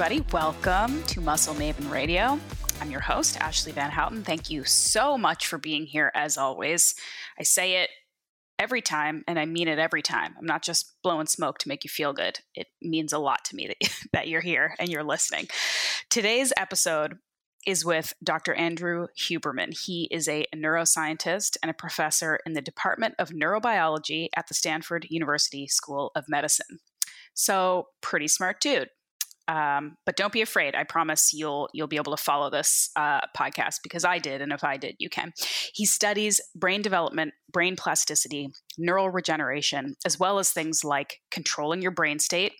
everybody. Welcome to Muscle Maven Radio. I'm your host, Ashleigh Van Houten. Thank you so much for being here, as always. I say it every time, and I mean it every time. I'm not just blowing smoke to make you feel good. It means a lot to me that, that you're here and you're listening. Today's episode is with Dr. Andrew Huberman. He is a neuroscientist and a professor in the Department of Neurobiology at the Stanford University School of Medicine. So, pretty smart dude. Um, but don't be afraid. I promise you'll you'll be able to follow this uh, podcast because I did, and if I did, you can. He studies brain development, brain plasticity, neural regeneration, as well as things like controlling your brain state,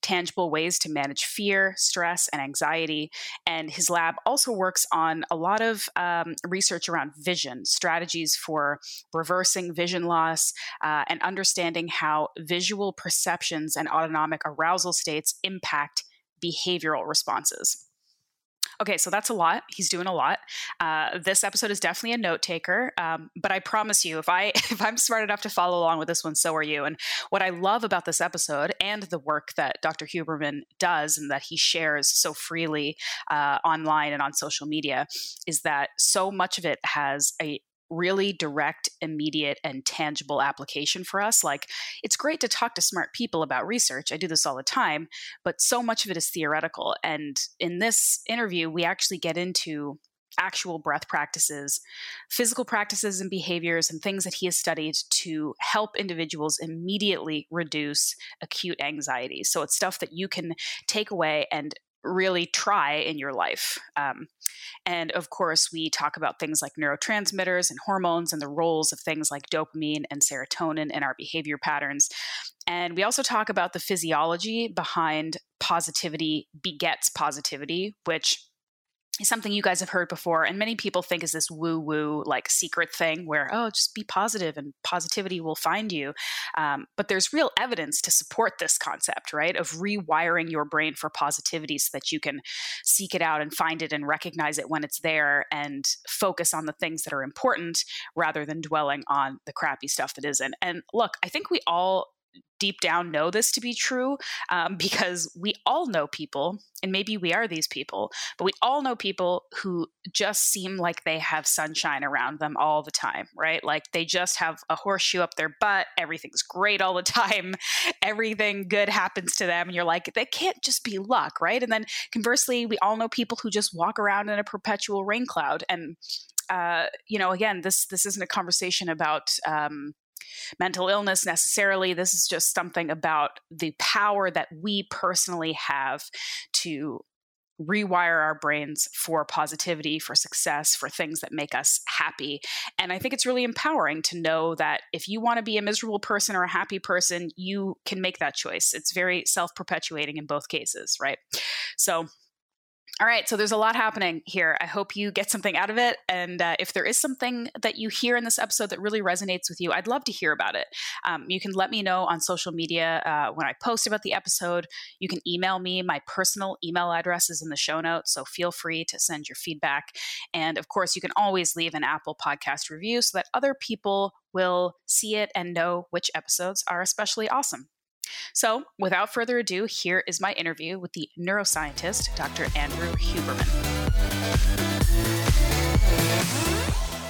tangible ways to manage fear, stress, and anxiety. And his lab also works on a lot of um, research around vision, strategies for reversing vision loss, uh, and understanding how visual perceptions and autonomic arousal states impact behavioral responses. Okay, so that's a lot. He's doing a lot. Uh, this episode is definitely a note taker, um, but I promise you, if I if I'm smart enough to follow along with this one, so are you. And what I love about this episode and the work that Dr. Huberman does and that he shares so freely uh, online and on social media is that so much of it has a really direct, immediate, and tangible application for us. Like, it's great to talk to smart people about research. I do this all the time, but so much of it is theoretical. And in this interview, we actually get into actual breath practices, physical practices and behaviors, and things that he has studied to help individuals immediately reduce acute anxiety. So it's stuff that you can take away and really try in your life. Um, and of course, we talk about things like neurotransmitters and hormones and the roles of things like dopamine and serotonin in our behavior patterns. And we also talk about the physiology behind positivity begets positivity, which something you guys have heard before and many people think is this woo woo like secret thing where oh just be positive and positivity will find you. Um, but there's real evidence to support this concept right of rewiring your brain for positivity so that you can seek it out and find it and recognize it when it's there and focus on the things that are important rather than dwelling on the crappy stuff that isn't. And look i think we all deep down know this to be true um, because we all know people, and maybe we are these people, but we all know people who just seem like they have sunshine around them all the time, right? Like they just have a horseshoe up their butt. Everything's great all the time. Everything good happens to them. And you're like, they can't just be luck, right? And then conversely, we all know people who just walk around in a perpetual rain cloud. And uh, you know, again, this this isn't a conversation about um, mental illness necessarily. This is just something about the power that we personally have to rewire our brains for positivity, for success, for things that make us happy. And I think it's really empowering to know that if you want to be a miserable person or a happy person, you can make that choice. It's very self perpetuating in both cases, right? So, all right, so there's a lot happening here. I hope you get something out of it. And uh, if there is something that you hear in this episode that really resonates with you, I'd love to hear about it. Um, you can let me know on social media uh, when I post about the episode. You can email me. My personal email address is in the show notes, so feel free to send your feedback. And of course, you can always leave an Apple podcast review so that other people will see it and know which episodes are especially awesome. So, without further ado, here is my interview with the neuroscientist, Dr. Andrew Huberman.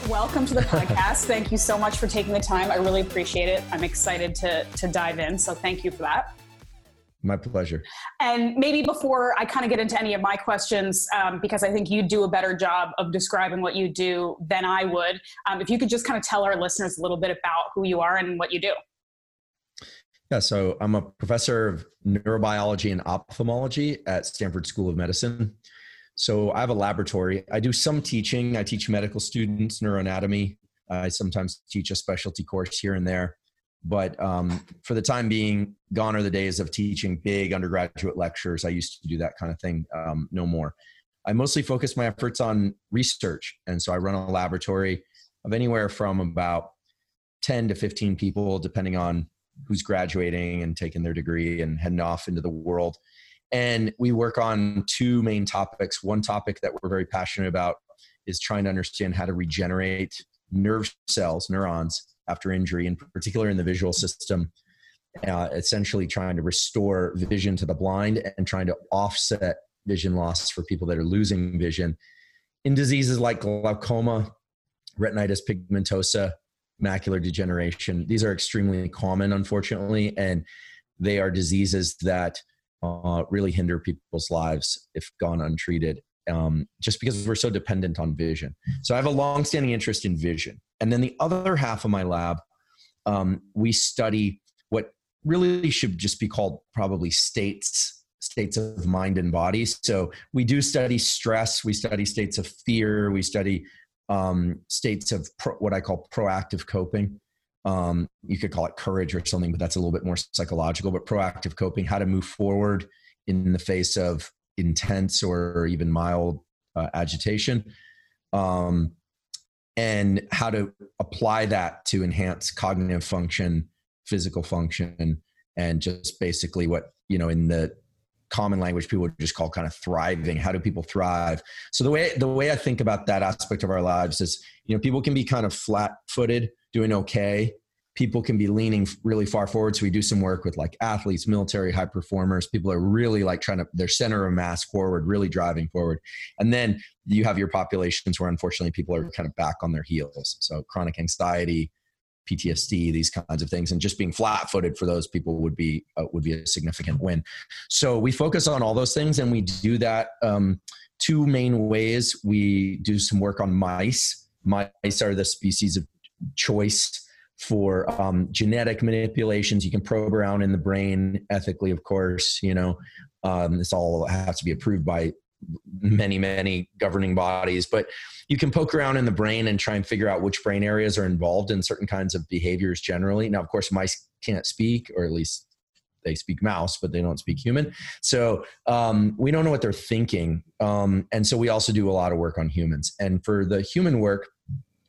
Welcome to the podcast. thank you so much for taking the time. I really appreciate it. I'm excited to, to dive in. So, thank you for that. My pleasure. And maybe before I kind of get into any of my questions, um, because I think you do a better job of describing what you do than I would, um, if you could just kind of tell our listeners a little bit about who you are and what you do. Yeah, so I'm a professor of neurobiology and ophthalmology at Stanford School of Medicine. So I have a laboratory. I do some teaching. I teach medical students neuroanatomy. I sometimes teach a specialty course here and there. But um, for the time being, gone are the days of teaching big undergraduate lectures. I used to do that kind of thing, um, no more. I mostly focus my efforts on research. And so I run a laboratory of anywhere from about 10 to 15 people, depending on who's graduating and taking their degree and heading off into the world. And we work on two main topics. One topic that we're very passionate about is trying to understand how to regenerate nerve cells, neurons, after injury, in particular in the visual system. Uh, essentially, trying to restore vision to the blind and trying to offset vision loss for people that are losing vision. In diseases like glaucoma, retinitis pigmentosa, macular degeneration, these are extremely common, unfortunately, and they are diseases that uh, really hinder people's lives if gone untreated. Um, just because we're so dependent on vision. So I have a long-standing interest in vision, and then the other half of my lab, um, we study what really should just be called probably states states of mind and body. So we do study stress, we study states of fear, we study um, states of pro, what I call proactive coping. Um, you could call it courage or something, but that's a little bit more psychological. But proactive coping, how to move forward in the face of intense or even mild uh, agitation, um, and how to apply that to enhance cognitive function, physical function, and just basically what you know in the common language people would just call kind of thriving. How do people thrive? So the way the way i think about that aspect of our lives is you know people can be kind of flat footed doing okay. People can be leaning really far forward. So we do some work with like athletes military high performers. People are really like trying to their center of mass forward really driving forward. And then you have your populations where unfortunately people are kind of back on their heels. So chronic anxiety PTSD, these kinds of things, and just being flat-footed for those people would be uh, would be a significant win. So we focus on all those things, and we do that um, two main ways. We do some work on mice. Mice are the species of choice for um, genetic manipulations. You can probe around in the brain ethically, of course. You know, um, this all has to be approved by many, many governing bodies, but you can poke around in the brain and try and figure out which brain areas are involved in certain kinds of behaviors generally. Now, of course, mice can't speak, or at least they speak mouse, but they don't speak human. So um, we don't know what they're thinking. Um, and so we also do a lot of work on humans. And for the human work,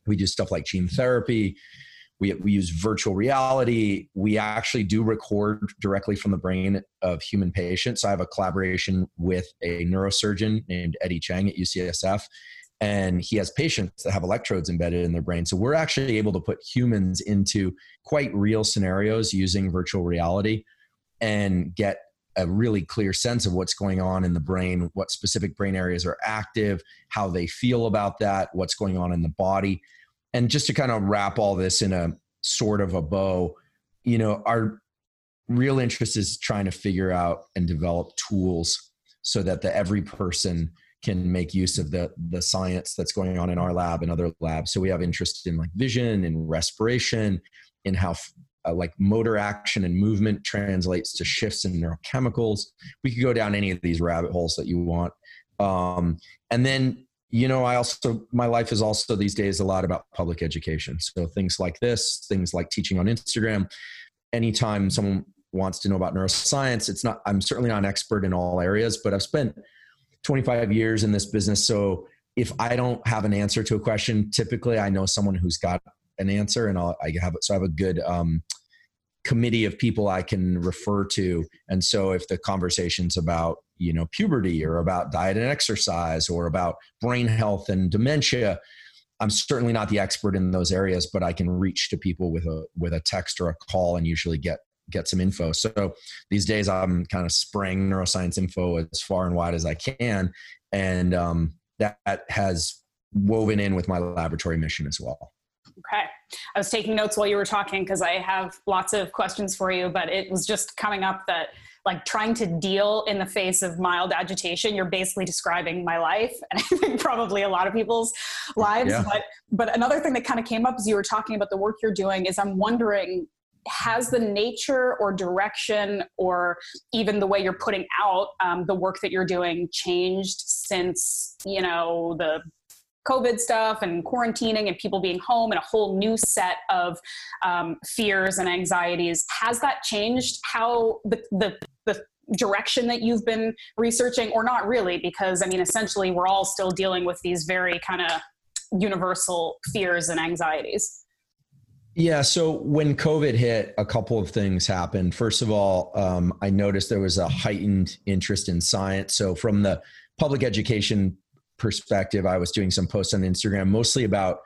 we do stuff like gene therapy, we, we use virtual reality. We actually do record directly from the brain of human patients. I have a collaboration with a neurosurgeon named Eddie Chang at UCSF. And he has patients that have electrodes embedded in their brain. So we're actually able to put humans into quite real scenarios using virtual reality and get a really clear sense of what's going on in the brain, what specific brain areas are active, how they feel about that, what's going on in the body and just to kind of wrap all this in a sort of a bow, you know, our real interest is trying to figure out and develop tools so that the every person can make use of the the science that's going on in our lab and other labs. So we have interest in like vision and respiration, in how uh, like motor action and movement translates to shifts in neurochemicals. We could go down any of these rabbit holes that you want. Um, and then you know i also my life is also these days a lot about public education. So things like this things like teaching on instagram. Anytime someone wants to know about neuroscience it's not i'm certainly not an expert in all areas but i've spent 25 years in this business. So if i don't have an answer to a question typically i know someone who's got an answer and I'll, i have so i have a good um, committee of people i can refer to. And so if the conversation's about you know puberty or about diet and exercise or about brain health and dementia i'm certainly not the expert in those areas but i can reach to people with a with a text or a call and usually get get some info. So these days i'm kind of spraying neuroscience info as far and wide as i can. And um, that has woven in with my laboratory mission as well Okay. I was taking notes while you were talking because I have lots of questions for you, but it was just coming up that like trying to deal in the face of mild agitation you're basically describing my life and i think probably a lot of people's lives yeah. but but another thing that kind of came up as you were talking about the work you're doing is i'm wondering has the nature or direction or even the way you're putting out um, the work that you're doing changed since you know the COVID stuff and quarantining and people being home and a whole new set of um, fears and anxieties. Has that changed how the, the, the direction that you've been researching, or not really? Because I mean, essentially, we're all still dealing with these very kind of universal fears and anxieties. Yeah. So when COVID hit, a couple of things happened. First of all, um, I noticed there was a heightened interest in science. So from the public education perspective, I was doing some posts on Instagram, mostly about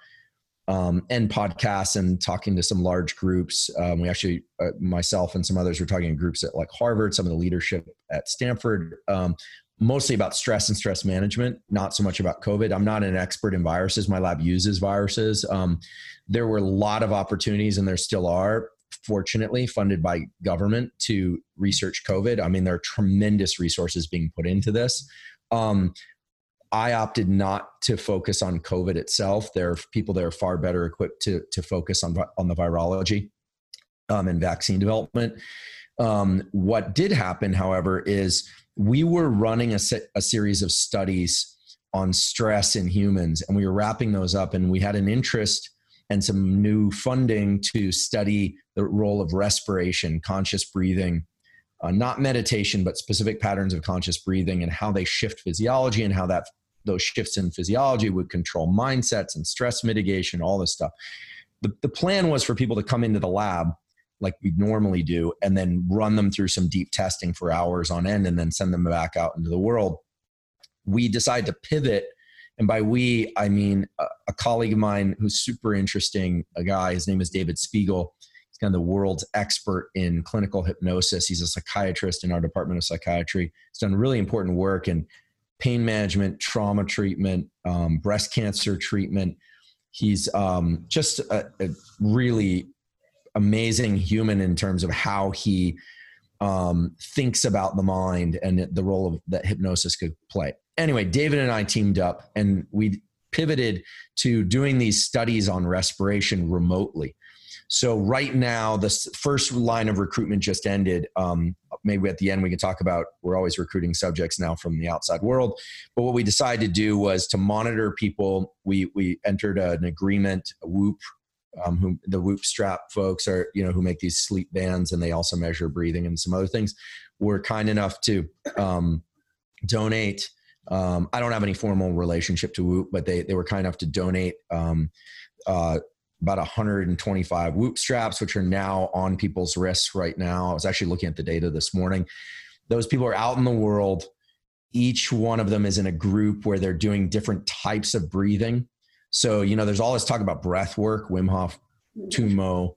um, and podcasts and talking to some large groups. Um, we actually, uh, myself and some others were talking to groups at like Harvard, some of the leadership at Stanford, um, mostly about stress and stress management, not so much about COVID. I'm not an expert in viruses. My lab uses viruses. Um, there were a lot of opportunities, and there still are, fortunately, funded by government to research COVID. I mean, there are tremendous resources being put into this. I opted not to focus on COVID itself. There are people that are far better equipped to to focus on on the virology um, and vaccine development. Um, what did happen, however, is we were running a, se- a series of studies on stress in humans, and we were wrapping those up, and we had an interest and some new funding to study the role of respiration, conscious breathing, uh, not meditation, but specific patterns of conscious breathing and how they shift physiology and how that those shifts in physiology would control mindsets and stress mitigation, all this stuff. The, the plan was for people to come into the lab like we normally do and then run them through some deep testing for hours on end and then send them back out into the world. We decided to pivot. And by we i mean a, a colleague of mine who's super interesting a guy his name is david spiegel he's kind of the world's expert in clinical hypnosis he's a psychiatrist in our department of psychiatry he's done really important work in pain management trauma treatment um, breast cancer treatment he's um, just a, a really amazing human in terms of how he um, thinks about the mind and the role of, that hypnosis could play. Anyway, David and I teamed up and we pivoted to doing these studies on respiration remotely. So right now, the first line of recruitment just ended. Um, maybe at the end we can talk about. We're always recruiting subjects now from the outside world, but what we decided to do was to monitor people. We we entered an agreement, a WHOOP um, who the Whoop Strap folks are, you know, who make these sleep bands and they also measure breathing and some other things, were kind enough to um, donate. Um, I don't have any formal relationship to Whoop, but they they were kind enough to donate um, uh, about 125 Whoop straps, which are now on people's wrists right now. I was actually looking at the data this morning. Those people are out in the world. Each one of them is in a group where they're doing different types of breathing so, you know, there's all this talk about breath work, Wim Hof, Tummo,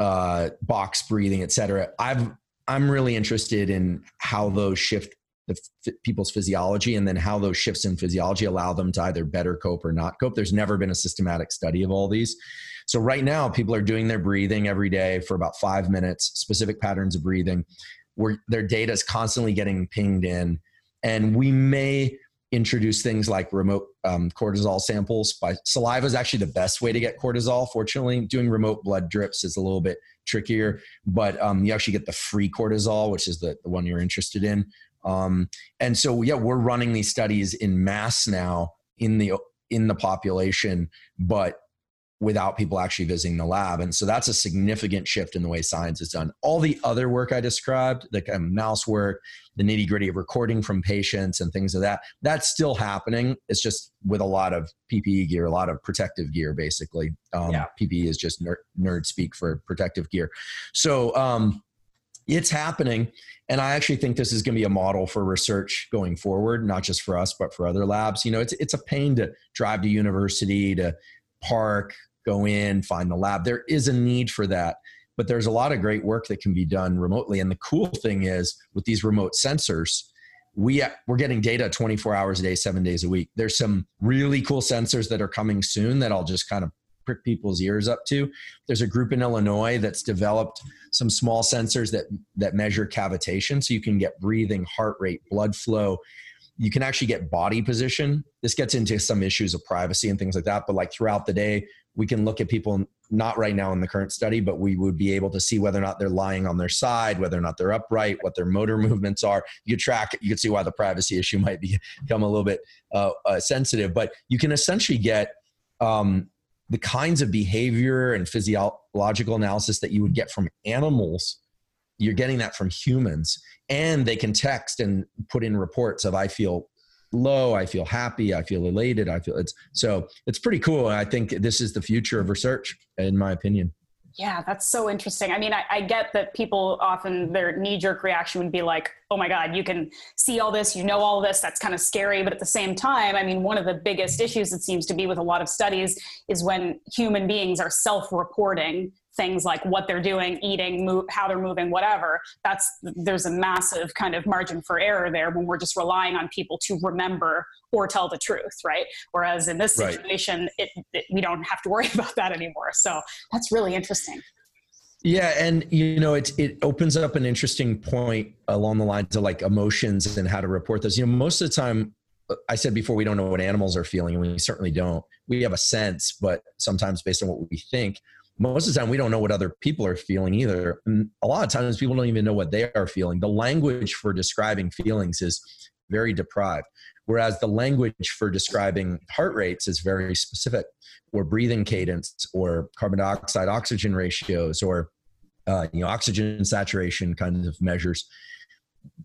uh, box breathing, et cetera. I've, I'm really interested in how those shift the f- people's physiology and then how those shifts in physiology allow them to either better cope or not cope. There's never been a systematic study of all these. So right now, people are doing their breathing every day for about five minutes, specific patterns of breathing, where their data is constantly getting pinged in. And we may introduce things like remote um, cortisol samples by saliva is actually the best way to get cortisol fortunately doing remote blood drips is a little bit trickier but um, you actually get the free cortisol which is the, the one you're interested in um, and so yeah we're running these studies in mass now in the in the population but without people actually visiting the lab. And so that's a significant shift in the way science is done. All the other work I described, the kind of mouse work, the nitty gritty of recording from patients and things of that, that's still happening. It's just with a lot of PPE gear, a lot of protective gear, basically. Um, yeah. PPE is just nerd, nerd speak for protective gear. So um, it's happening. And I actually think this is going to be a model for research going forward, not just for us, but for other labs. You know, it's, it's a pain to drive to university, to park, go in, find the lab. There is a need for that, but there's a lot of great work that can be done remotely. And the cool thing is with these remote sensors, we we're getting data 24 hours a day, seven days a week. There's some really cool sensors that are coming soon that I'll just kind of prick people's ears up to. There's a group in Illinois that's developed some small sensors that that measure cavitation, so you can get breathing, heart rate, blood flow, you can actually get body position. This gets into some issues of privacy and things like that. But like throughout the day, we can look at people, not right now in the current study, but we would be able to see whether or not they're lying on their side, whether or not they're upright, what their motor movements are. You track. You can see why the privacy issue might be, become a little bit uh, uh, sensitive. But you can essentially get um, the kinds of behavior and physiological analysis that you would get from animals you're getting that from humans. And they can text and put in reports of i feel low i feel happy i feel elated i feel it's so it's pretty cool. I think this is the future of research in my opinion yeah that's so interesting. I mean i, I get that people often their knee-jerk reaction would be like oh my god you can see all this you know all this that's kind of scary. But at the same time i mean one of the biggest issues it seems to be with a lot of studies is when human beings are self-reporting things like what they're doing, eating, move, how they're moving, whatever, that's there's a massive kind of margin for error there when we're just relying on people to remember or tell the truth, right? Whereas in this situation, right. it, it, we don't have to worry about that anymore. So that's really interesting. Yeah, and you know, it it opens up an interesting point along the lines of like emotions and how to report those. You know, most of the time, uh, I said before, we don't know what animals are feeling, and we certainly don't. We have a sense, but sometimes based on what we think, most of the time we don't know what other people are feeling either. And a lot of times people don't even know what they are feeling. The language for describing feelings is very deprived, whereas the language for describing heart rates is very specific, or breathing cadence, or carbon dioxide oxygen ratios, or uh, you know, oxygen saturation kind of measures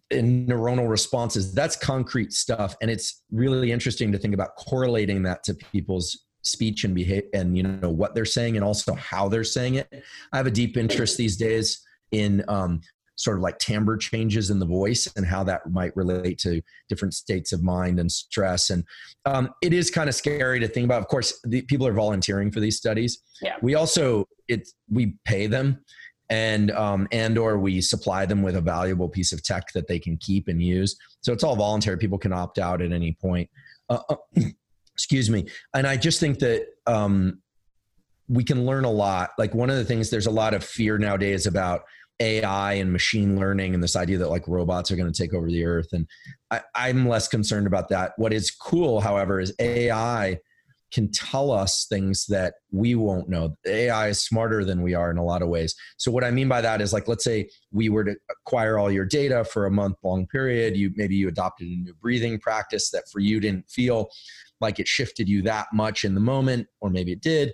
and neuronal responses. That's concrete stuff. And it's really interesting to think about correlating that to people's speech and behavior and, you know, what they're saying and also how they're saying it. I have a deep interest these days in um, sort of like timbre changes in the voice and how that might relate to different states of mind and stress. And um, it is kind of scary to think about. Of course, the, people are volunteering for these studies. Yeah. We also it we pay them and um, and or we supply them with a valuable piece of tech that they can keep and use. So it's all voluntary. People can opt out at any point. Uh, uh, excuse me. And I just think that um, we can learn a lot. Like one of the things, there's a lot of fear nowadays about AI and machine learning and this idea that like robots are going to take over the earth. And I, I'm less concerned about that. What is cool, however, is AI can tell us things that we won't know. AI is smarter than we are in a lot of ways. So what I mean by that is like let's say we were to acquire all your data for a month long period, you maybe you adopted a new breathing practice that for you didn't feel like it shifted you that much in the moment or maybe it did.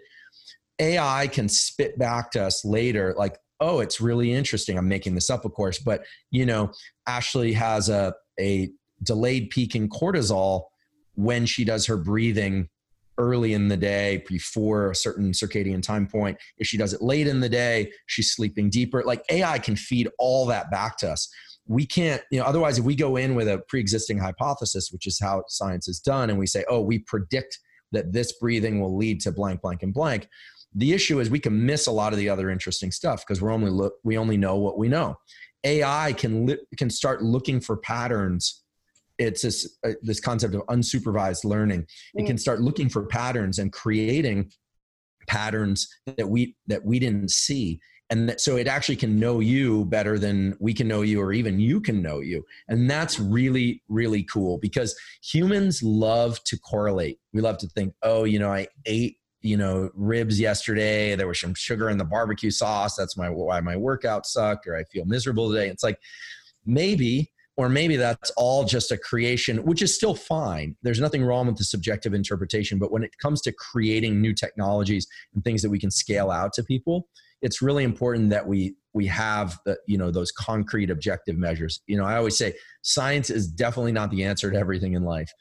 AI can spit back to us later like oh it's really interesting. I'm making this up of course, but you know Ashleigh has a a delayed peak in cortisol when she does her breathing early in the day before a certain circadian time point. If she does it late in the day, she's sleeping deeper. Like AI can feed all that back to us. We can't, you know, otherwise, if we go in with a pre existing hypothesis, which is how science is done, and we say, oh, we predict that this breathing will lead to blank, blank, and blank. The issue is we can miss a lot of the other interesting stuff because we're only look, we only know what we know. AI can li- can start looking for patterns it's this uh, this concept of unsupervised learning it can mm. start looking for patterns and creating patterns that we that we didn't see and so it actually can know you better than we can know you or even you can know you. And that's really really cool because humans love to correlate. We love to think oh you know i ate you know ribs yesterday. There was some sugar in the barbecue sauce. That's my why my workout sucked or i feel miserable today. It's like maybe or maybe that's all just a creation which is still fine. There's nothing wrong with the subjective interpretation but when it comes to creating new technologies and things that we can scale out to people it's really important that we we have the you know those concrete objective measures. You know i always say science is definitely not the answer to everything in life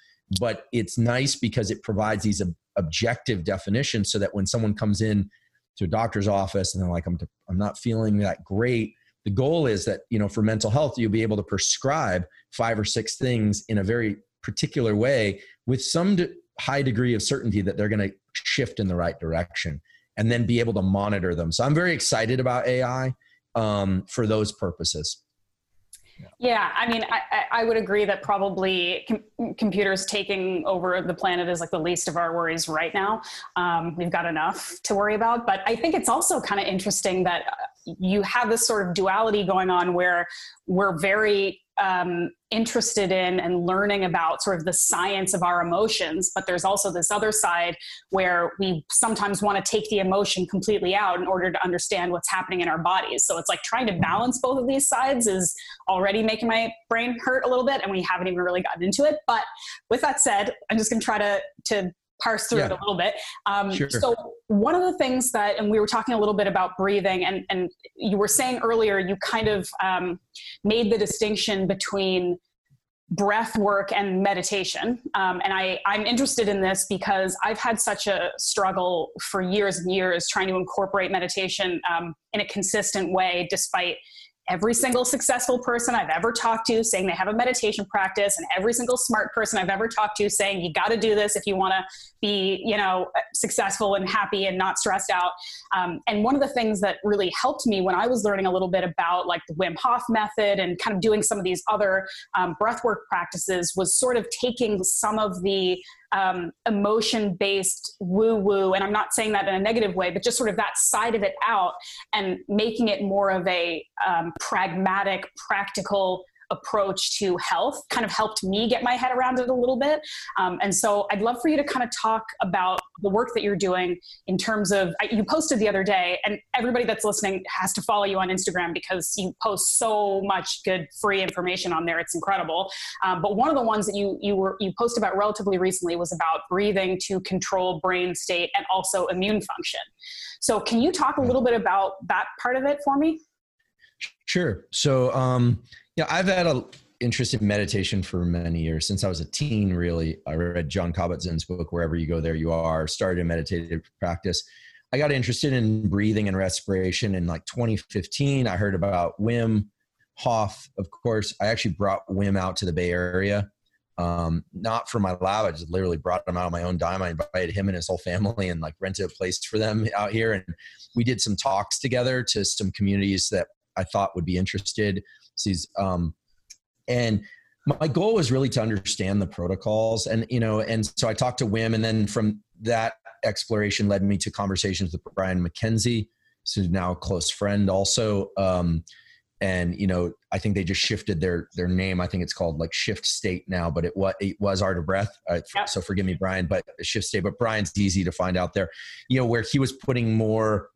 but it's nice because it provides these ob- objective definitions so that when someone comes in to a doctor's office and they're like i'm, I'm not feeling that great the goal is that you know for mental health you'll be able to prescribe five or six things in a very particular way with some high degree of certainty that they're going to shift in the right direction and then be able to monitor them so i'm very excited about ai um, for those purposes yeah. I mean, I, I would agree that probably com- computers taking over the planet is like the least of our worries right now. Um, we've got enough to worry about, but I think it's also kind of interesting that you have this sort of duality going on where we're very um, interested in and learning about sort of the science of our emotions, but there's also this other side where we sometimes want to take the emotion completely out in order to understand what's happening in our bodies. So it's like trying to balance both of these sides is already making my brain hurt a little bit, and we haven't even really gotten into it. But with that said, I'm just going to try to to parse through yeah. it a little bit. Um, sure. So one of the things that, and we were talking a little bit about breathing, and and you were saying earlier, you kind of um, made the distinction between breath work and meditation. Um, and I, I'm interested in this because I've had such a struggle for years and years trying to incorporate meditation um, in a consistent way, despite every single successful person I've ever talked to saying they have a meditation practice, and every single smart person I've ever talked to saying you got to do this if you want to be, you know, successful and happy and not stressed out. Um, and one of the things that really helped me when I was learning a little bit about like the Wim Hof method and kind of doing some of these other um, breathwork practices was sort of taking some of the um, emotion based woo woo, and I'm not saying that in a negative way, but just sort of that side of it out and making it more of a um, pragmatic, practical approach to health kind of helped me get my head around it a little bit. Um, and so I'd love for you to kind of talk about the work that you're doing in terms of, you posted the other day, and everybody that's listening has to follow you on Instagram because you post so much good free information on there. It's incredible. Um, but one of the ones that you, you were, you posted about relatively recently was about breathing to control brain state and also immune function. So can you talk a little bit about that part of it for me? Sure. So, um, yeah, I've had a interest in meditation for many years since I was a teen. Really, I read Jon Kabat-Zinn's book "Wherever You Go, There You Are." Started a meditative practice. I got interested in breathing and respiration in like 2015. I heard about Wim Hof. Of course, I actually brought Wim out to the Bay Area, um, not for my lab. I just literally brought him out on my own dime. I invited him and his whole family and like rented a place for them out here, and we did some talks together to some communities that I thought would be interested He's um, and my goal was really to understand the protocols and you know and so i talked to wim and then from that exploration led me to conversations with brian MacKenzie, who's now a close friend also um, and you know i think they just shifted their their name. I think it's called like shift state now but it was it was art of breath. Uh, yep. so forgive me brian but shift state but brian's easy to find out there. You know where he was putting more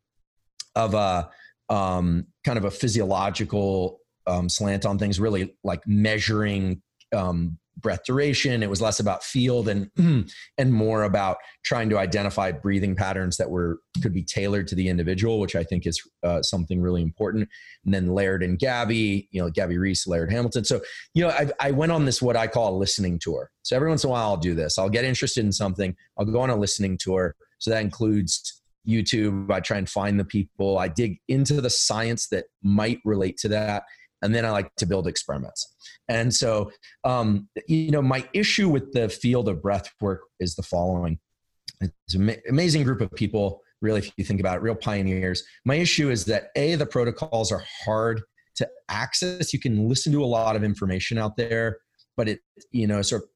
of a um, kind of a physiological um, slant on things, really like measuring um, breath duration. It was less about field and and more about trying to identify breathing patterns that were could be tailored to the individual, which I think is uh, something really important. And then Laird and Gabby, you know, Gabby Reece, Laird Hamilton. So you know, I, I went on this what I call a listening tour. So every once in a while, I'll do this. I'll get interested in something. I'll go on a listening tour. So that includes YouTube. I try and find the people. I dig into the science that might relate to that and then I like to build experiments. And so, um, you know, my issue with the field of breath work is the following: it's an amazing group of people. Really, if you think about it, real pioneers. My issue is that a the protocols are hard to access. You can listen to a lot of information out there, but it, you know, sort of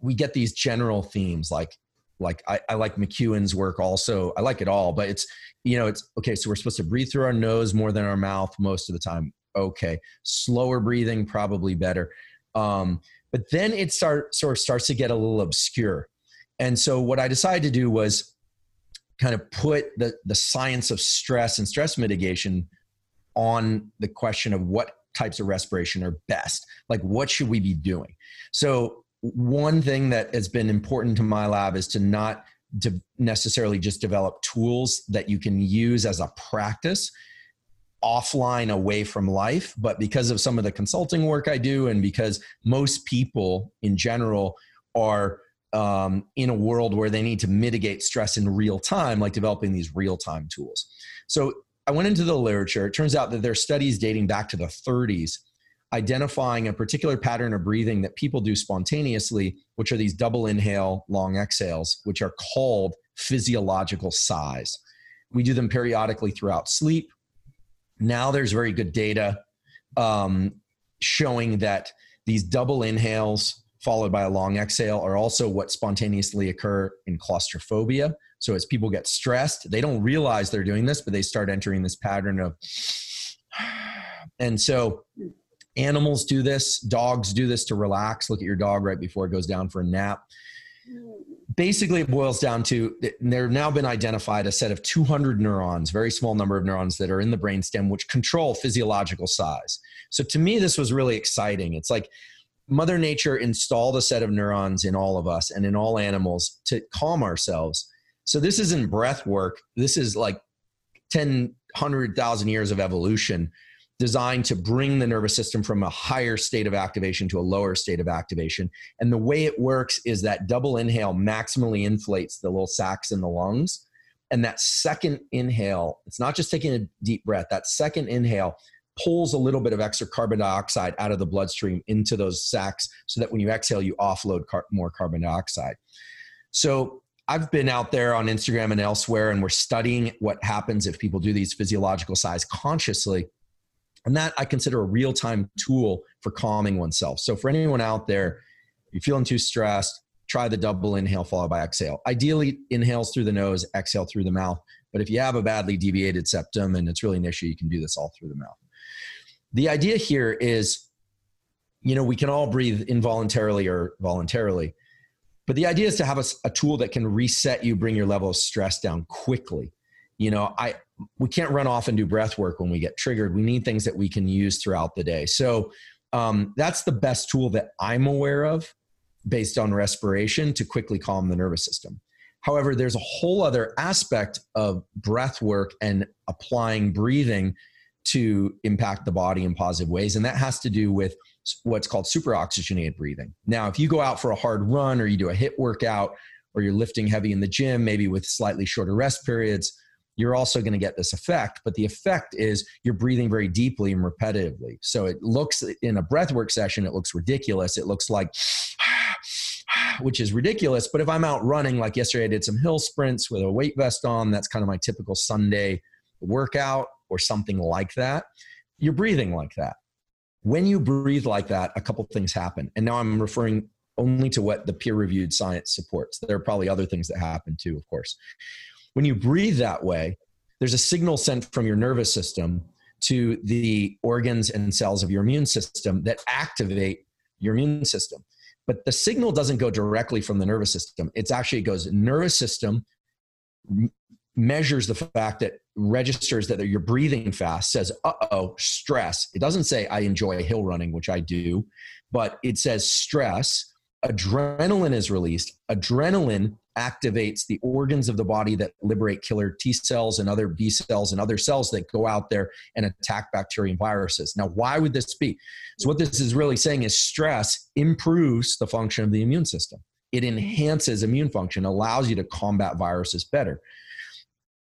we get these general themes like like I, I, like McKeown's work also. I like it all, but it's you know it's okay. So we're supposed to breathe through our nose more than our mouth most of the time okay. Slower breathing, probably better. Um, but then it start, sort of starts to get a little obscure. And so what I decided to do was kind of put the, the science of stress and stress mitigation on the question of what types of respiration are best. Like, what should we be doing? So, one thing that has been important to my lab is to not to necessarily just develop tools that you can use as a practice offline away from life but because of some of the consulting work i do and because most people in general are um, in a world where they need to mitigate stress in real time like developing these real time tools. So i went into the literature. It turns out that there are studies dating back to the 30s identifying a particular pattern of breathing that people do spontaneously which are these double inhale long exhales which are called physiological sighs. We do them periodically throughout sleep now there's very good data um, showing that these double inhales followed by a long exhale are also what spontaneously occur in claustrophobia. So as people get stressed, they don't realize they're doing this, but they start entering this pattern of. And so animals do this, dogs do this to relax. Look at your dog right before it goes down for a nap basically it boils down to there have now been identified a set of 200 neurons very small number of neurons that are in the brainstem which control physiological sighs so to me this was really exciting. It's like mother nature installed a set of neurons in all of us and in all animals to calm ourselves. So this isn't breath work. This is like 10 100,000 years of evolution designed to bring the nervous system from a higher state of activation to a lower state of activation. And the way it works is that double inhale maximally inflates the little sacs in the lungs. And that second inhale, it's not just taking a deep breath, that second inhale pulls a little bit of extra carbon dioxide out of the bloodstream into those sacs so that when you exhale, you offload car- more carbon dioxide. So I've been out there on Instagram and elsewhere, and we're studying what happens if people do these physiological sighs consciously. And that I consider a real time tool for calming oneself. So, for anyone out there, you're feeling too stressed, try the double inhale followed by exhale. Ideally, inhales through the nose, exhale through the mouth. But if you have a badly deviated septum and it's really an issue, you can do this all through the mouth. The idea here is, you know, we can all breathe involuntarily or voluntarily. But the idea is to have a, a tool that can reset you, bring your level of stress down quickly. You know, I we can't run off and do breath work when we get triggered. We need things that we can use throughout the day. So um, that's the best tool that I'm aware of based on respiration to quickly calm the nervous system. However, there's a whole other aspect of breath work and applying breathing to impact the body in positive ways. And that has to do with what's called superoxygenated breathing. Now, if you go out for a hard run or you do a HIIT workout or you're lifting heavy in the gym, maybe with slightly shorter rest periods, you're also going to get this effect. But the effect is you're breathing very deeply and repetitively. So it looks in a breathwork session, it looks ridiculous. It looks like, which is ridiculous. But if I'm out running, like yesterday, I did some hill sprints with a weight vest on. That's kind of my typical Sunday workout or something like that. You're breathing like that. When you breathe like that, a couple things happen. And now I'm referring only to what the peer reviewed science supports. There are probably other things that happen too, of course. When you breathe that way, there's a signal sent from your nervous system to the organs and cells of your immune system that activate your immune system. But the signal doesn't go directly from the nervous system. It's actually it goes nervous system measures the fact that registers that you're breathing fast says uh-oh stress it doesn't say i enjoy hill running which i do but it says stress adrenaline is released adrenaline activates the organs of the body that liberate killer T cells and other B cells and other cells that go out there and attack bacteria and viruses. Now, why would this be? So, what this is really saying is stress improves the function of the immune system. It enhances immune function, allows you to combat viruses better,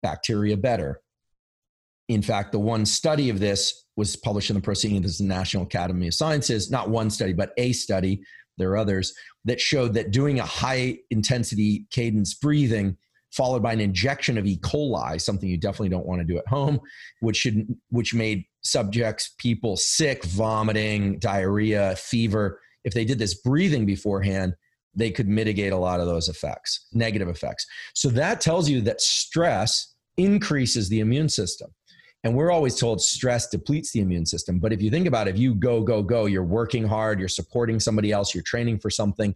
bacteria better. In fact, the one study of this was published in the Proceedings of the National Academy of Sciences, not one study, but a study there are others that showed that doing a high intensity cadence breathing followed by an injection of E. coli, something you definitely don't want to do at home, which should which made subjects, people sick, vomiting, diarrhea, fever. If they did this breathing beforehand, they could mitigate a lot of those effects, negative effects. So that tells you that stress increases the immune system. And we're always told stress depletes the immune system. But if you think about it, if you go, go, go, you're working hard, you're supporting somebody else, you're training for something.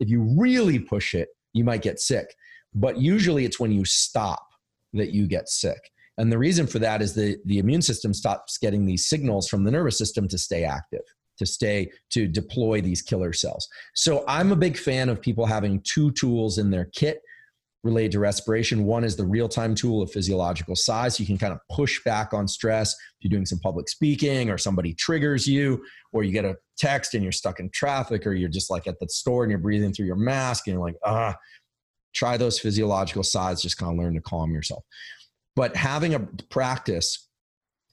If you really push it, you might get sick. But usually it's when you stop that you get sick. And the reason for that is the, the immune system stops getting these signals from the nervous system to stay active, to stay, to deploy these killer cells. So I'm a big fan of people having two tools in their kit related to respiration. One is the real time tool of physiological sighs. You can kind of push back on stress if you're doing some public speaking or somebody triggers you, or you get a text and you're stuck in traffic, or you're just like at the store and you're breathing through your mask and you're like, ah, try those physiological sighs, just kind of learn to calm yourself. But having a practice,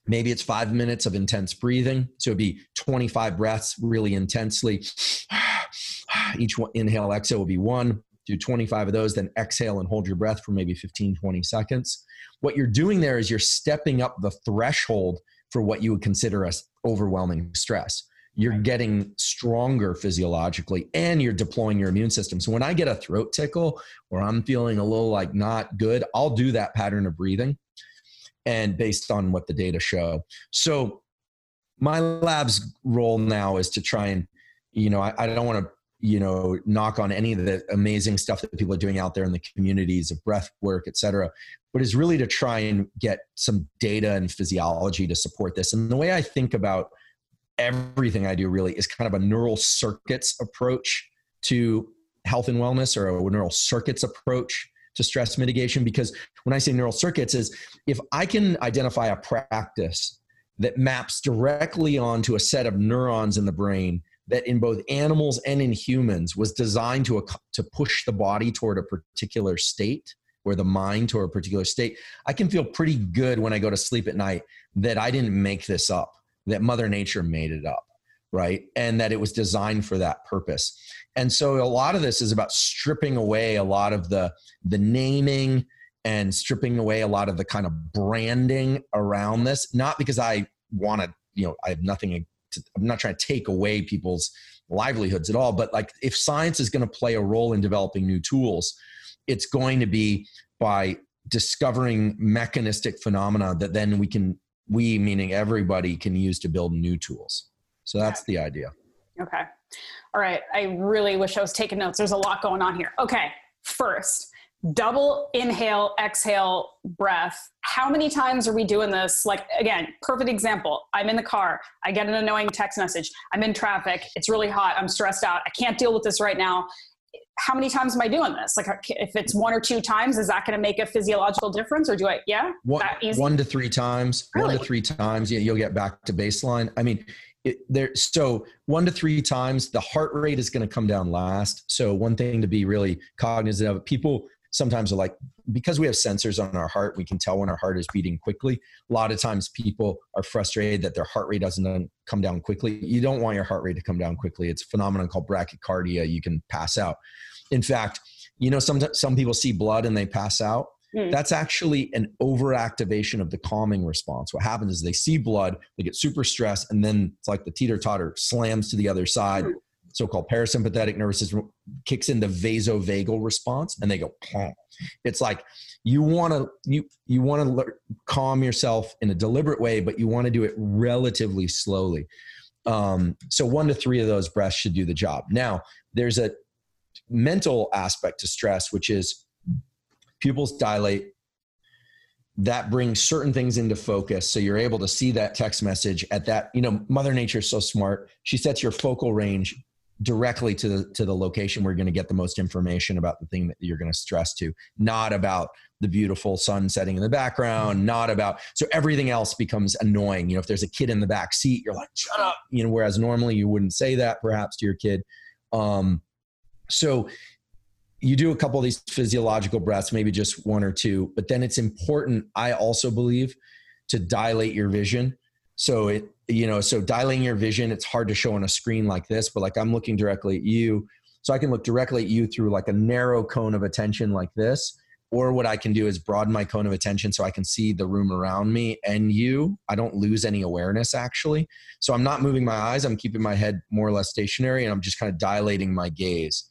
maybe it's five minutes of intense breathing. So it'd be 25 breaths really intensely. Each one, inhale, exhale will be one do 25 of those, then exhale and hold your breath for maybe 15, 20 seconds. What you're doing there is you're stepping up the threshold for what you would consider as overwhelming stress. You're getting stronger physiologically and you're deploying your immune system. So when I get a throat tickle or I'm feeling a little like not good, I'll do that pattern of breathing and based on what the data show. So my lab's role now is to try and, you know, I, I don't want to you know knock on any of the amazing stuff that people are doing out there in the communities of breath work et cetera but is really to try and get some data and physiology to support this. And the way i think about everything i do really is kind of a neural circuits approach to health and wellness or a neural circuits approach to stress mitigation because when i say neural circuits is if i can identify a practice that maps directly onto a set of neurons in the brain that in both animals and in humans was designed to, to push the body toward a particular state or the mind toward a particular state, I can feel pretty good when I go to sleep at night that I didn't make this up. that Mother Nature made it up, right? And that it was designed for that purpose. And so a lot of this is about stripping away a lot of the the naming and stripping away a lot of the kind of branding around this. Not because I want to, you know, I have nothing. To, I'm not trying to take away people's livelihoods at all, but like if science is going to play a role in developing new tools, it's going to be by discovering mechanistic phenomena that then we can we meaning everybody can use to build new tools. So that's the idea. Okay. All right. I really wish i was taking notes. There's a lot going on here. Okay. First double inhale exhale breath how many times are we doing this like again perfect example i'm in the car i get an annoying text message i'm in traffic it's really hot i'm stressed out i can't deal with this right now how many times am I doing this? Like, if it's one or two times, is that going to make a physiological difference, or do I? Yeah, one, one to three times. Really? One to three times, yeah, you'll get back to baseline. I mean, it, there. So one to three times, the heart rate is going to come down last. So one thing to be really cognizant of: people sometimes are like, because we have sensors on our heart, we can tell when our heart is beating quickly. A lot of times people are frustrated that their heart rate doesn't come down quickly. You don't want your heart rate to come down quickly. It's a phenomenon called bradycardia. You can pass out. In fact, you know, some, some people see blood and they pass out. Mm. That's actually an overactivation of the calming response. What happens is they see blood, they get super stressed, and then it's like the teeter totter slams to the other side. Mm so-called parasympathetic nervous system kicks in the vasovagal response and they go it's like you want to you you want to calm yourself in a deliberate way but you want to do it relatively slowly. Um, so one to three of those breaths should do the job. Now there's a mental aspect to stress which is pupils dilate. That brings certain things into focus so you're able to see that text message at that you know mother nature is so smart. She sets your focal range directly to the to the location where you're going to get the most information about the thing that you're going to stress to not about the beautiful sun setting in the background not about so everything else becomes annoying. You know if there's a kid in the back seat you're like shut up you know whereas normally you wouldn't say that perhaps to your kid. Um so you do a couple of these physiological breaths maybe just one or two but then it's important i also believe to dilate your vision. So it you know so dilating your vision it's hard to show on a screen like this but like i'm looking directly at you. So i can look directly at you through like a narrow cone of attention like this or what i can do is broaden my cone of attention so i can see the room around me and you. I don't lose any awareness actually. So i'm not moving my eyes i'm keeping my head more or less stationary and i'm just kind of dilating my gaze.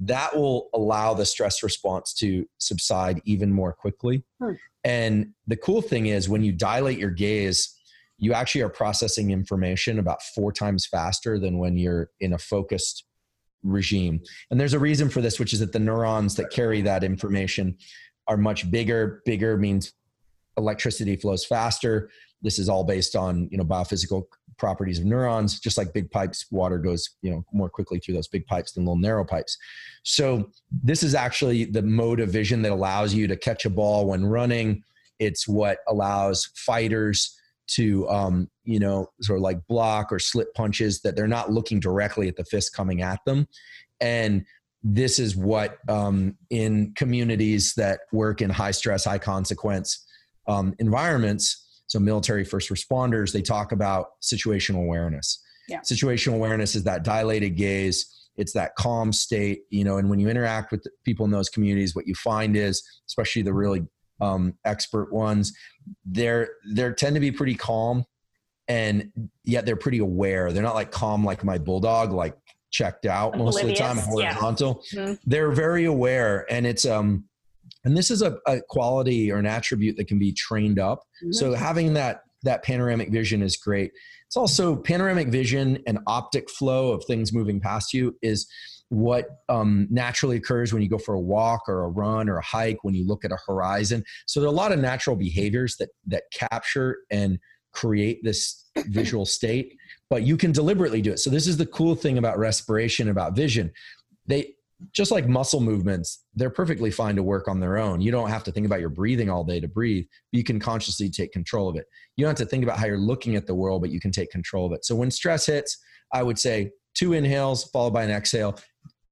That will allow the stress response to subside even more quickly. Hmm. and the cool thing is when you dilate your gaze you actually are processing information about four times faster than when you're in a focused regime. And there's a reason for this, which is that the neurons that carry that information are much bigger. Bigger means electricity flows faster. This is all based on you know biophysical properties of neurons. Just like big pipes, water goes you know more quickly through those big pipes than little narrow pipes. So this is actually the mode of vision that allows you to catch a ball when running. It's what allows fighters to um, you know sort of like block or slip punches that they're not looking directly at the fist coming at them. And this is what um, in communities that work in high stress high consequence um, environments so military first responders they talk about situational awareness. Yeah. situational awareness is that dilated gaze. It's that calm state you know and when you interact with people in those communities what you find is especially the really um, expert ones, they're they tend to be pretty calm, and yet they're pretty aware. They're not like calm like my bulldog, like checked out most of the time, horizontal. Yeah. Mm-hmm. They're very aware, and it's um, and this is a, a, quality or an attribute that can be trained up. Mm-hmm. So having that that panoramic vision is great. It's also panoramic vision and optic flow of things moving past you is what um, naturally occurs when you go for a walk or a run or a hike when you look at a horizon. So there are a lot of natural behaviors that that capture and create this visual state but you can deliberately do it. So this is the cool thing about respiration about vision. They just like muscle movements they're perfectly fine to work on their own. You don't have to think about your breathing all day to breathe you can consciously take control of it. You don't have to think about how you're looking at the world but you can take control of it. So when stress hits i would say two inhales followed by an exhale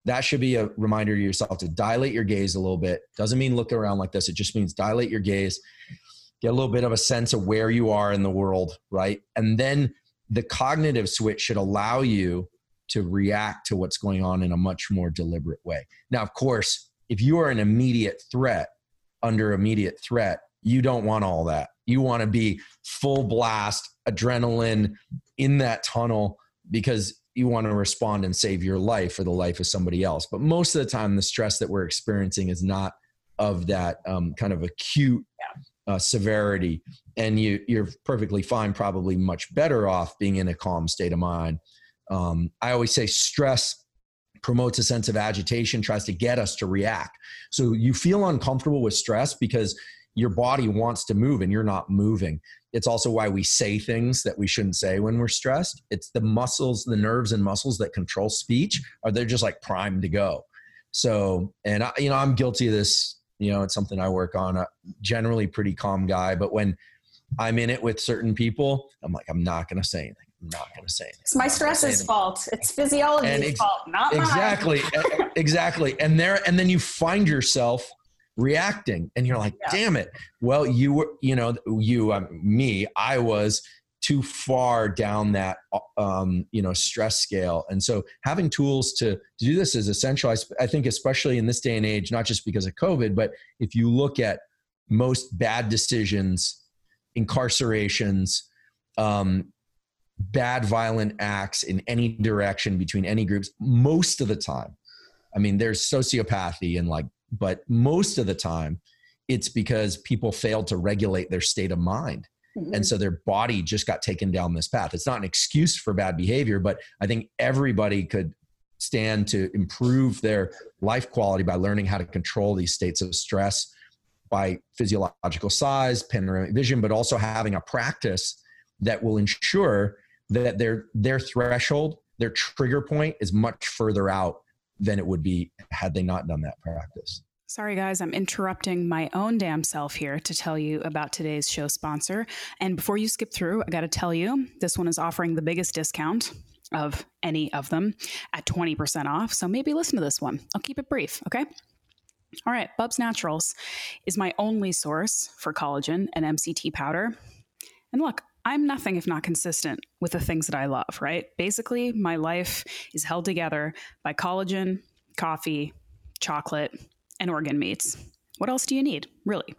that should be a reminder to yourself to dilate your gaze a little bit. Doesn't mean look around like this. It just means dilate your gaze, get a little bit of a sense of where you are in the world, right? And then the cognitive switch should allow you to react to what's going on in a much more deliberate way. Now, of course, if you are an immediate threat, under immediate threat, you don't want all that. You want to be full blast, adrenaline in that tunnel because you want to respond and save your life or the life of somebody else. But most of the time, the stress that we're experiencing is not of that um, kind of acute uh, severity, and you you're perfectly fine, probably much better off being in a calm state of mind. Um, I always say stress promotes a sense of agitation, tries to get us to react. So you feel uncomfortable with stress because your body wants to move and you're not moving. It's also why we say things that we shouldn't say when we're stressed. It's the muscles, the nerves and muscles that control speech are they're just like primed to go. So, and I, you know, I'm guilty of this. You know, it's something I work on. A generally pretty calm guy, but when I'm in it with certain people, I'm like, I'm not going to say anything. I'm not going to say anything. It's my stress's fault. It's physiology's ex- fault, not exactly, mine. exactly. And there, and then you find yourself reacting, and you're like, yeah. "Damn it!" Well, you were, you know, you, um, me, I was too far down that um, you know stress scale and so having tools to, to do this is essential I, I, think especially in this day and age not just because of covid but if you look at most bad decisions incarcerations um, bad violent acts in any direction between any groups most of the time i mean there's sociopathy and like but most of the time it's because people failed to regulate their state of mind Mm-hmm. And so their body just got taken down this path. It's not an excuse for bad behavior, but I think everybody could stand to improve their life quality by learning how to control these states of stress by physiological sighs, panoramic vision, but also having a practice that will ensure that their their threshold, their trigger point is much further out than it would be had they not done that practice. Sorry, guys, I'm interrupting my own damn self here to tell you about today's show sponsor. And before you skip through, I got to tell you this one is offering the biggest discount of any of them at 20% off. So maybe listen to this one. I'll keep it brief, okay? All right, Bubs Naturals is my only source for collagen and MCT powder. And look, I'm nothing if not consistent with the things that I love, right? Basically, my life is held together by collagen, coffee, chocolate, and organ meats. What else do you need, really?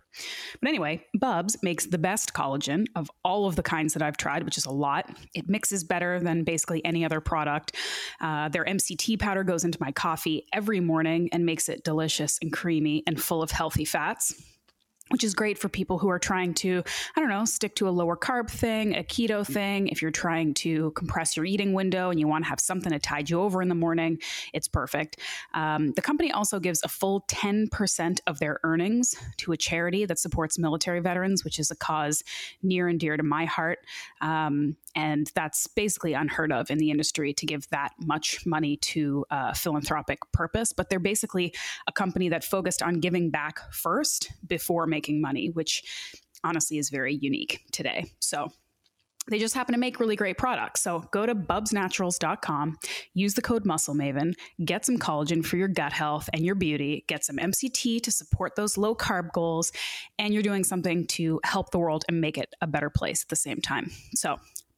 But anyway, Bubs makes the best collagen of all of the kinds that I've tried, which is a lot. It mixes better than basically any other product. Uh, their MCT powder goes into my coffee every morning and makes it delicious and creamy and full of healthy fats which is great for people who are trying to, I don't know, stick to a lower carb thing, a keto thing. If you're trying to compress your eating window and you want to have something to tide you over in the morning, it's perfect. Um, the company also gives a full 10% of their earnings to a charity that supports military veterans, which is a cause near and dear to my heart. Um, and that's basically unheard of in the industry to give that much money to a philanthropic purpose. But they're basically a company that focused on giving back first before making money, which honestly is very unique today. So they just happen to make really great products. So go to bubsnaturals.com, use the code MuscleMaven, get some collagen for your gut health and your beauty, get some MCT to support those low carb goals, and you're doing something to help the world and make it a better place at the same time. So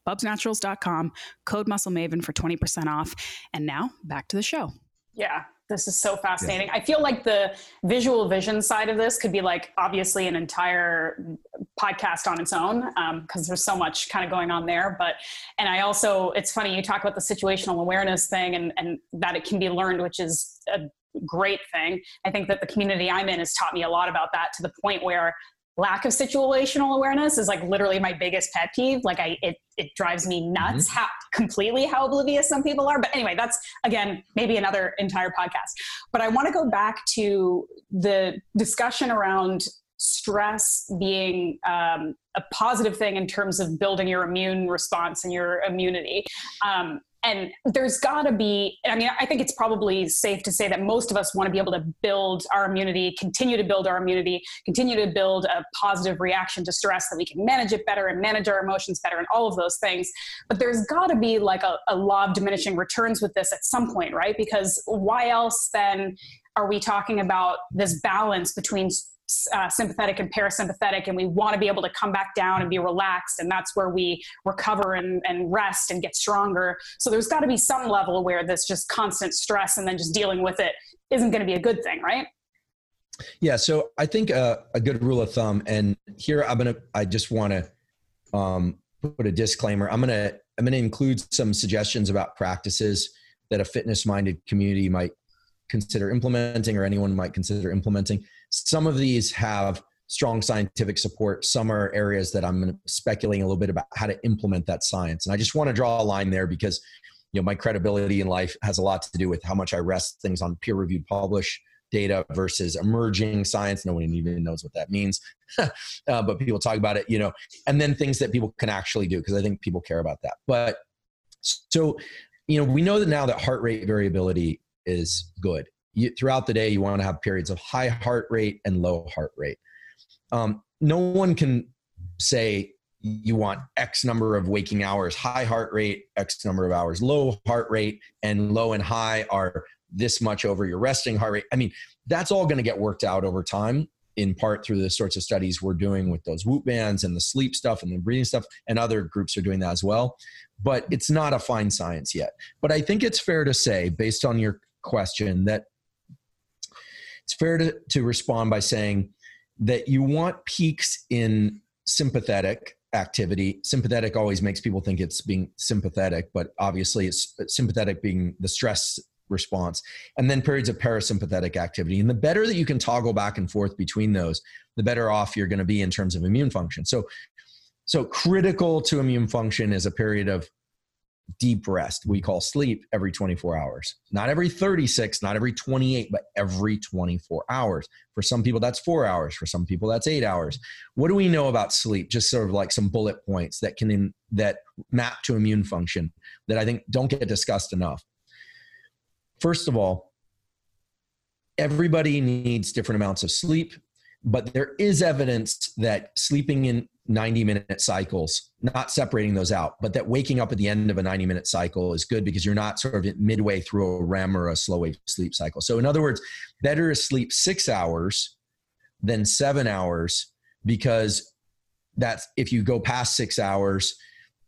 bubsnaturals.com, code MuscleMaven for 20% off. And now back to the show. Yeah, this is so fascinating. Yeah. I feel like the visual vision side of this could be like obviously an entire podcast on its own because um, there's so much kind of going on there. But and I also it's funny you talk about the situational awareness thing and and that it can be learned, which is a great thing. I think that the community I'm in has taught me a lot about that to the point where lack of situational awareness is like literally my biggest pet peeve like i it, it drives me nuts mm-hmm. how completely how oblivious some people are. But anyway that's again maybe another entire podcast. But i want to go back to the discussion around stress being um, a positive thing in terms of building your immune response and your immunity. Um, and there's got to be i mean i think it's probably safe to say that most of us want to be able to build our immunity continue to build our immunity continue to build a positive reaction to stress that we can manage it better and manage our emotions better and all of those things. But there's got to be like a, a law of diminishing returns with this at some point right? Because why else then are we talking about this balance between uh, sympathetic and parasympathetic, and we want to be able to come back down and be relaxed, and that's where we recover and, and rest and get stronger. So there's got to be some level where this just constant stress and then just dealing with it isn't going to be a good thing, right? Yeah, so I think uh, a good rule of thumb, and here I'm gonna, I just want to um, put a disclaimer. I'm gonna, I'm gonna include some suggestions about practices that a fitness-minded community might consider implementing, or anyone might consider implementing. Some of these have strong scientific support. Some are areas that I'm speculating a little bit about how to implement that science, and I just want to draw a line there because you know my credibility in life has a lot to do with how much I rest things on peer-reviewed, publish data versus emerging science. No one even knows what that means, uh, but people talk about it, you know, and then things that people can actually do because I think people care about that. But so, you know, we know that now that heart rate variability is good. You, throughout the day, you want to have periods of high heart rate and low heart rate. Um, no one can say you want X number of waking hours, high heart rate, X number of hours, low heart rate, and low and high are this much over your resting heart rate. I mean, that's all going to get worked out over time, in part through the sorts of studies we're doing with those Whoop bands and the sleep stuff and the breathing stuff, and other groups are doing that as well. But it's not a fine science yet. But I think it's fair to say, based on your question, that it's fair to, to respond by saying that you want peaks in sympathetic activity. Sympathetic always makes people think it's being sympathetic, but obviously it's sympathetic being the stress response, and then periods of parasympathetic activity. And the better that you can toggle back and forth between those, the better off you're going to be in terms of immune function. So, so critical to immune function is a period of deep rest. We call sleep every 24 hours. Not every 36 not every 28 but every 24 hours. For some people that's four hours. For some people that's eight hours. What do we know about sleep? Just sort of like some bullet points that can in, that map to immune function that i think don't get discussed enough. First of all, everybody needs different amounts of sleep, but there is evidence that sleeping in 90 minute cycles, not separating those out, but that waking up at the end of a 90 minute cycle is good because you're not sort of midway through a REM or a slow wave sleep cycle. So, in other words, better to sleep six hours than seven hours because that's if you go past six hours,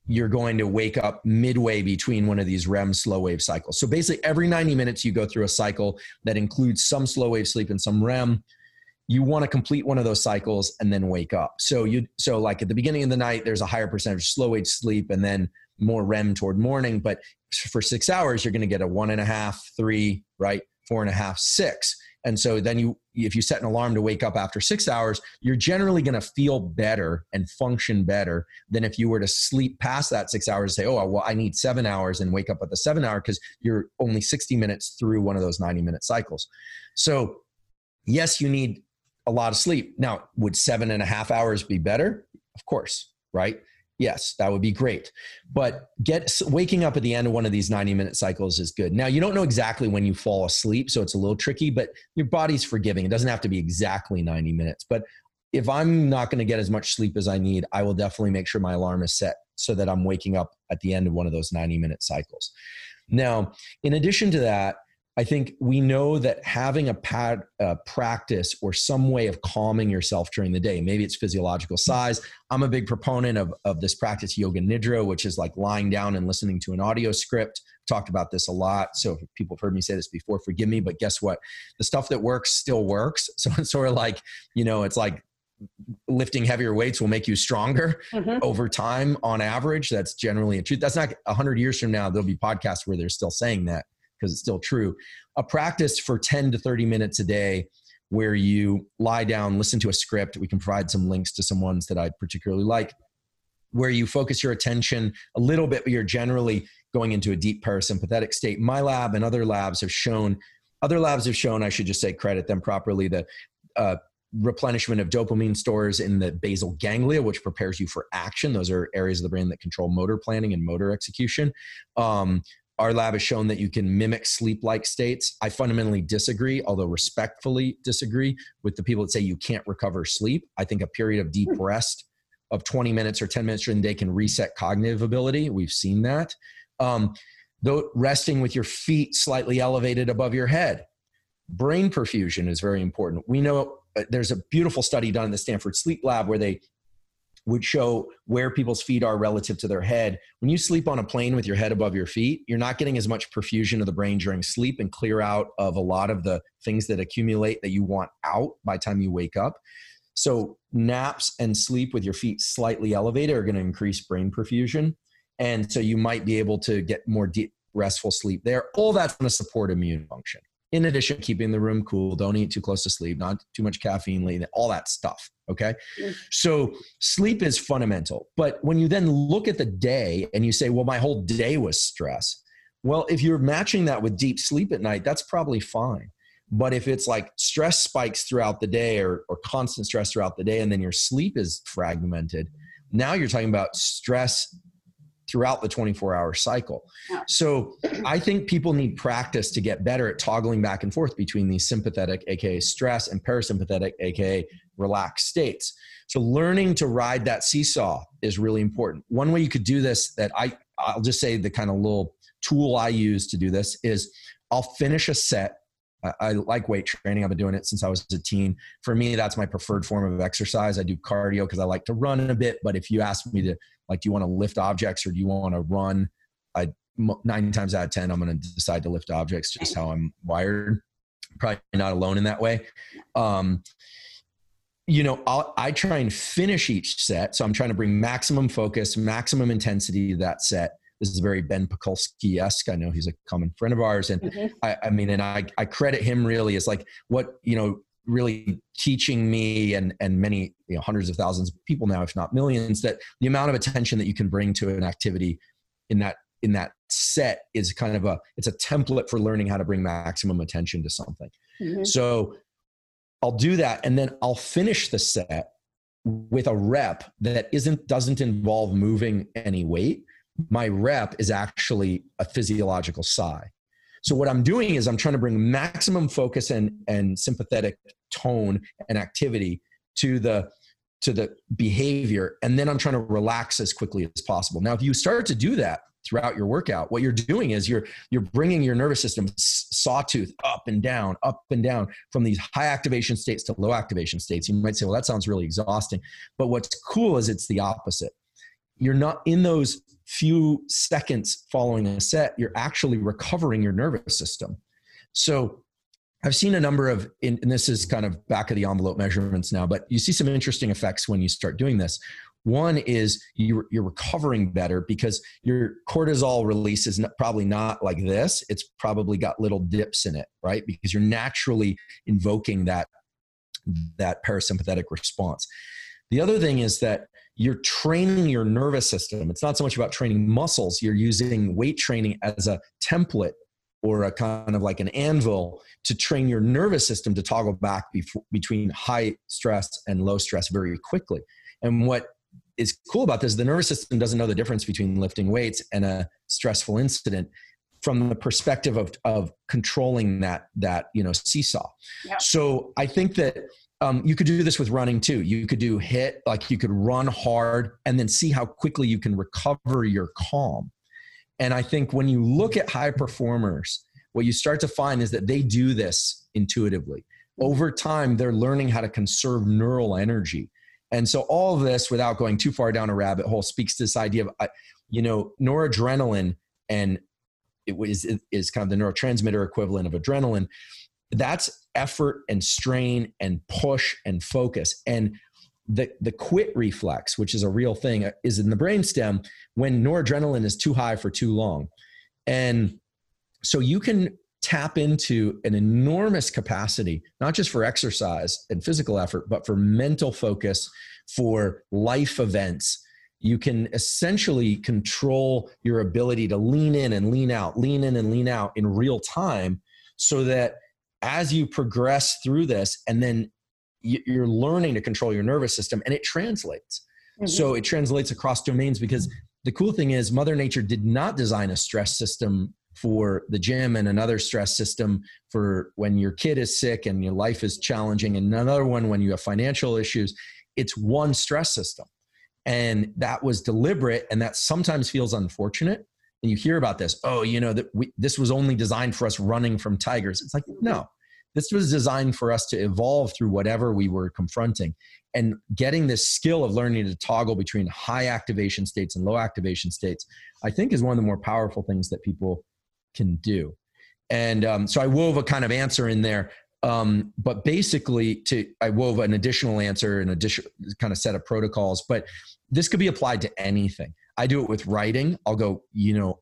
you're going to wake up midway between one of these REM slow wave cycles. So basically, every 90 minutes, you go through a cycle that includes some slow wave sleep and some REM. You want to complete one of those cycles and then wake up. So you so like at the beginning of the night, there's a higher percentage slow wave sleep and then more REM toward morning. But for six hours, you're going to get a one and a half, three, right, four and a half, six. And so then you, if you set an alarm to wake up after six hours, you're generally going to feel better and function better than if you were to sleep past that six hours and say, oh, well, I need seven hours and wake up at the seven hour because you're only 60 minutes through one of those 90 minute cycles. So, yes, you need a lot of sleep. Now, would seven and a half hours be better? Of course, right? Yes, that would be great. But get waking up at the end of one of these 90 minute cycles is good. Now, you don't know exactly when you fall asleep, so it's a little tricky, but your body's forgiving. It doesn't have to be exactly 90 minutes. But if I'm not going to get as much sleep as I need, I will definitely make sure my alarm is set so that I'm waking up at the end of one of those 90 minute cycles. Now, in addition to that, I think we know that having a pad uh, practice or some way of calming yourself during the day, maybe it's physiological sighs. I'm a big proponent of, of this practice, Yoga Nidra, which is like lying down and listening to an audio script. Talked about this a lot. So people have heard me say this before, forgive me, but guess what? The stuff that works still works. So it's sort of like, you know, it's like lifting heavier weights will make you stronger mm-hmm. over time on average. That's generally a truth. That's not 100 years from now, there'll be podcasts where they're still saying that because it's still true. A practice for 10 to 30 minutes a day where you lie down, listen to a script. We can provide some links to some ones that I particularly like, where you focus your attention a little bit, but you're generally going into a deep parasympathetic state. My lab and other labs have shown, other labs have shown, I should just say, credit them properly, that uh, replenishment of dopamine stores in the basal ganglia, which prepares you for action. Those are areas of the brain that control motor planning and motor execution. Um, our lab has shown that you can mimic sleep like states. I fundamentally disagree, although respectfully disagree with the people that say you can't recover sleep. I think a period of deep hmm. rest of 20 minutes or 10 minutes during the day can reset cognitive ability. We've seen that. Um, though resting with your feet slightly elevated above your head. Brain perfusion is very important. We know uh, there's a beautiful study done in the Stanford Sleep Lab where they would show where people's feet are relative to their head. When you sleep on a plane with your head above your feet, you're not getting as much perfusion of the brain during sleep and clear out of a lot of the things that accumulate that you want out by time you wake up. So naps and sleep with your feet slightly elevated are going to increase brain perfusion. And so you might be able to get more deep restful sleep there. All that's going to support immune function in addition keeping the room cool don't eat too close to sleep not too much caffeine late all that stuff okay mm. so sleep is fundamental but when you then look at the day and you say well my whole day was stress well if you're matching that with deep sleep at night that's probably fine but if it's like stress spikes throughout the day or, or constant stress throughout the day and then your sleep is fragmented now you're talking about stress throughout the 24 hour cycle. So I think people need practice to get better at toggling back and forth between these sympathetic, aka stress, and parasympathetic, aka relaxed states. So learning to ride that seesaw is really important. One way you could do this that I I'll just say the kind of little tool I use to do this is I'll finish a set I, like weight training. I've been doing it since I was a teen. For me, that's my preferred form of exercise. I do cardio because I like to run a bit. But if you ask me to, like, do you want to lift objects or do you want to run? I nine times out of ten, I'm going to decide to lift objects. Just how I'm wired. Probably not alone in that way. Um, you know, I'll, I try and finish each set. So I'm trying to bring maximum focus, maximum intensity to that set this is very Ben Pakulski esque. I know he's a common friend of ours, and mm-hmm. I, I, mean, and I, I credit him really as like what you know really teaching me and and many you know hundreds of thousands of people now, if not millions, that the amount of attention that you can bring to an activity in that in that set is kind of a it's a template for learning how to bring maximum attention to something. Mm-hmm. So I'll do that, and then I'll finish the set with a rep that isn't doesn't involve moving any weight my rep is actually a physiological sigh. So what I'm doing is I'm trying to bring maximum focus and, and sympathetic tone and activity to the to the behavior. And then I'm trying to relax as quickly as possible. Now if you start to do that throughout your workout what you're doing is you're you're bringing your nervous system sawtooth up and down up and down from these high activation states to low activation states. You might say well that sounds really exhausting. But what's cool is it's the opposite. You're not in those few seconds following a set, you're actually recovering your nervous system. So I've seen a number of, and this is kind of back of the envelope measurements now, but you see some interesting effects when you start doing this. One is you're, recovering better because your cortisol release is probably not like this. It's probably got little dips in it, right? Because you're naturally invoking that, that parasympathetic response. The other thing is that you're training your nervous system. It's not so much about training muscles, you're using weight training as a template or a kind of like an anvil to train your nervous system to toggle back before, between high stress and low stress very quickly. And what is cool about this, the nervous system doesn't know the difference between lifting weights and a stressful incident from the perspective of, of controlling that that you know seesaw. Yeah. So I think that um, you could do this with running too. You could do hit, like you could run hard and then see how quickly you can recover your calm. And I think when you look at high performers, what you start to find is that they do this intuitively. Over time, they're learning how to conserve neural energy. And so, all of this, without going too far down a rabbit hole, speaks to this idea of, uh, you know, noradrenaline and it was is kind of the neurotransmitter equivalent of adrenaline that's effort and strain and push and focus. And the, the quit reflex which is a real thing uh, is in the brainstem when noradrenaline is too high for too long. And so you can tap into an enormous capacity not just for exercise and physical effort but for mental focus for life events. You can essentially control your ability to lean in and lean out lean in and lean out in real time so that as you progress through this and then you're learning to control your nervous system and it translates. Mm-hmm. so it translates across domains because the cool thing is mother nature did not design a stress system for the gym and another stress system for when your kid is sick and your life is challenging and another one when you have financial issues. It's one stress system. And that was deliberate and that sometimes feels unfortunate and you hear about this oh you know that we, this was only designed for us running from tigers it's like no This was designed for us to evolve through whatever we were confronting. And getting this skill of learning to toggle between high activation states and low activation states, I think is one of the more powerful things that people can do. And um, so I wove a kind of answer in there. Um, but basically, to I wove an additional answer, an additional kind of set of protocols. But this could be applied to anything. I do it with writing. I'll go, you know,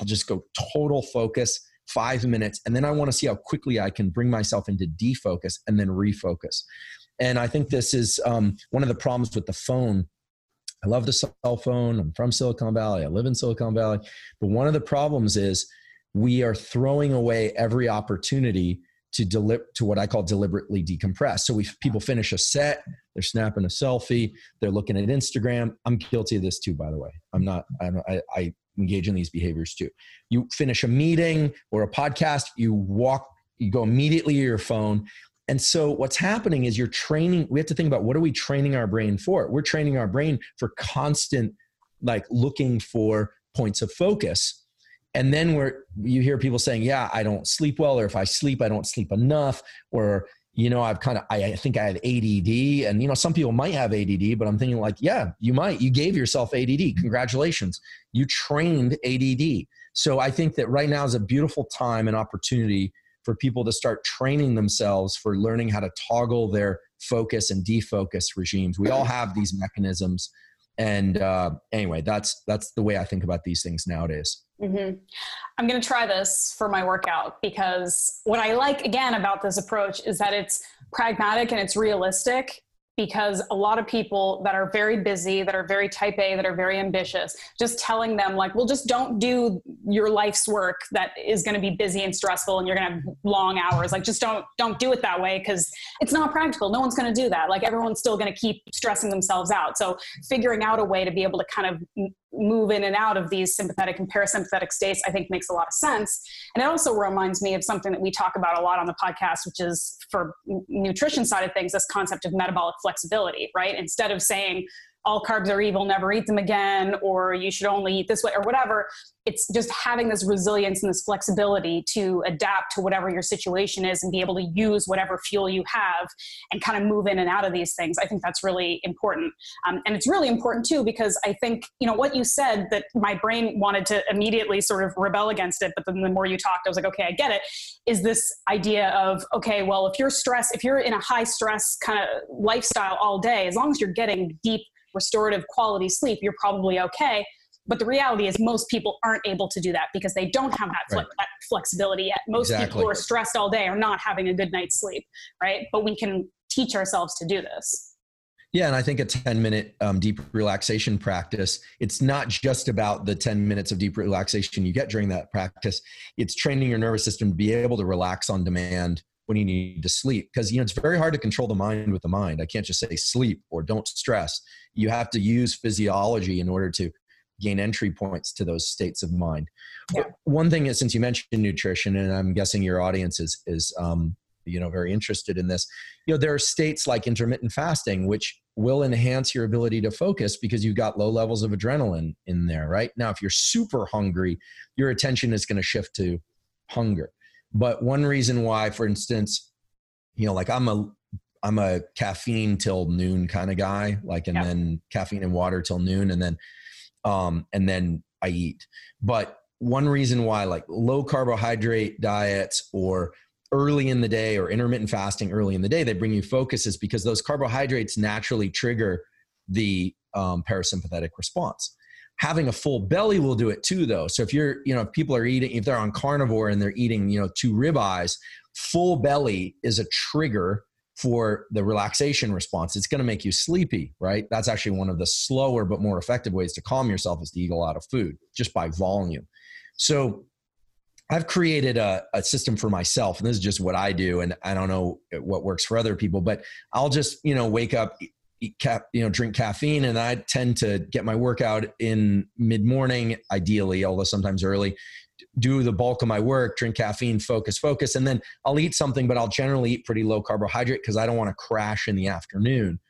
I'll just go total focus, five minutes, and then I want to see how quickly I can bring myself into defocus and then refocus. And I think this is um, one of the problems with the phone. I love the cell phone. I'm from Silicon Valley. I live in Silicon Valley. But one of the problems is we are throwing away every opportunity to deli- to what I call deliberately decompress. So we people finish a set, they're snapping a selfie, they're looking at Instagram. I'm guilty of this too, by the way. I'm not. I, I engage in these behaviors too. You finish a meeting or a podcast, you walk, you go immediately to your phone. And so what's happening is you're training. We have to think about what are we training our brain for? We're training our brain for constant, like looking for points of focus and then where you hear people saying yeah i don't sleep well or if i sleep i don't sleep enough or you know i've kind of I, think i have ADD and you know some people might have ADD but i'm thinking like yeah you might. You gave yourself ADD congratulations. You trained ADD so i think that right now is a beautiful time and opportunity for people to start training themselves for learning how to toggle their focus and defocus regimes. We all have these mechanisms and uh, anyway that's that's the way i think about these things nowadays mm-hmm. i'm going to try this for my workout because what i like again about this approach is that it's pragmatic and it's realistic because a lot of people that are very busy, that are very type A, that are very ambitious, just telling them, like, well, just don't do your life's work that is going to be busy and stressful and you're going to have long hours. Like, just don't, don't do it that way because it's not practical. No one's going to do that. Like, everyone's still going to keep stressing themselves out. So, figuring out a way to be able to kind of move in and out of these sympathetic and parasympathetic states, I think makes a lot of sense. And it also reminds me of something that we talk about a lot on the podcast, which is for nutrition side of things, this concept of metabolic flexibility, right? Instead of saying, all carbs are evil, never eat them again, or you should only eat this way, or whatever. It's just having this resilience and this flexibility to adapt to whatever your situation is and be able to use whatever fuel you have and kind of move in and out of these things. I think that's really important. Um, and it's really important too, because I think, you know, what you said that my brain wanted to immediately sort of rebel against it, but then the more you talked, I was like, okay, I get it, is this idea of, okay, well, if you're stressed, if you're in a high stress kind of lifestyle all day, as long as you're getting deep restorative quality sleep, you're probably okay. But the reality is, most people aren't able to do that because they don't have that, right. that flexibility yet. Most exactly. people who are stressed all day are not having a good night's sleep, right? But we can teach ourselves to do this. Yeah, and I think a 10 minute um, deep relaxation practice, it's not just about the 10 minutes of deep relaxation you get during that practice. It's training your nervous system to be able to relax on demand when you need to sleep because you know it's very hard to control the mind with the mind. I can't just say sleep or don't stress. You have to use physiology in order to gain entry points to those states of mind. Yeah. one thing is since you mentioned nutrition and i'm guessing your audience is is um, you know very interested in this you know there are states like intermittent fasting which will enhance your ability to focus because you've got low levels of adrenaline in there right? Now if you're super hungry your attention is going to shift to hunger but one reason why, for instance, you know, like I'm a I'm a caffeine till noon kind of guy, like, and yeah. then caffeine and water till noon, and then, um, and then I eat. But one reason why, like, low carbohydrate diets or early in the day or intermittent fasting early in the day, they bring you focus is because those carbohydrates naturally trigger the um, parasympathetic response having a full belly will do it too though. So if you're you know if people are eating if they're on carnivore and they're eating you know two ribeyes full belly is a trigger for the relaxation response. It's going to make you sleepy right? That's actually one of the slower but more effective ways to calm yourself is to eat a lot of food just by volume. So I've created a, a, system for myself, and this is just what I do, and I don't know what works for other people, but I'll just, you know, wake up, eat cap, you know, drink caffeine, and I tend to get my workout in mid morning, ideally, although sometimes early. Do the bulk of my work, drink caffeine, focus, focus, and then I'll eat something, but I'll generally eat pretty low carbohydrate because I don't want to crash in the afternoon.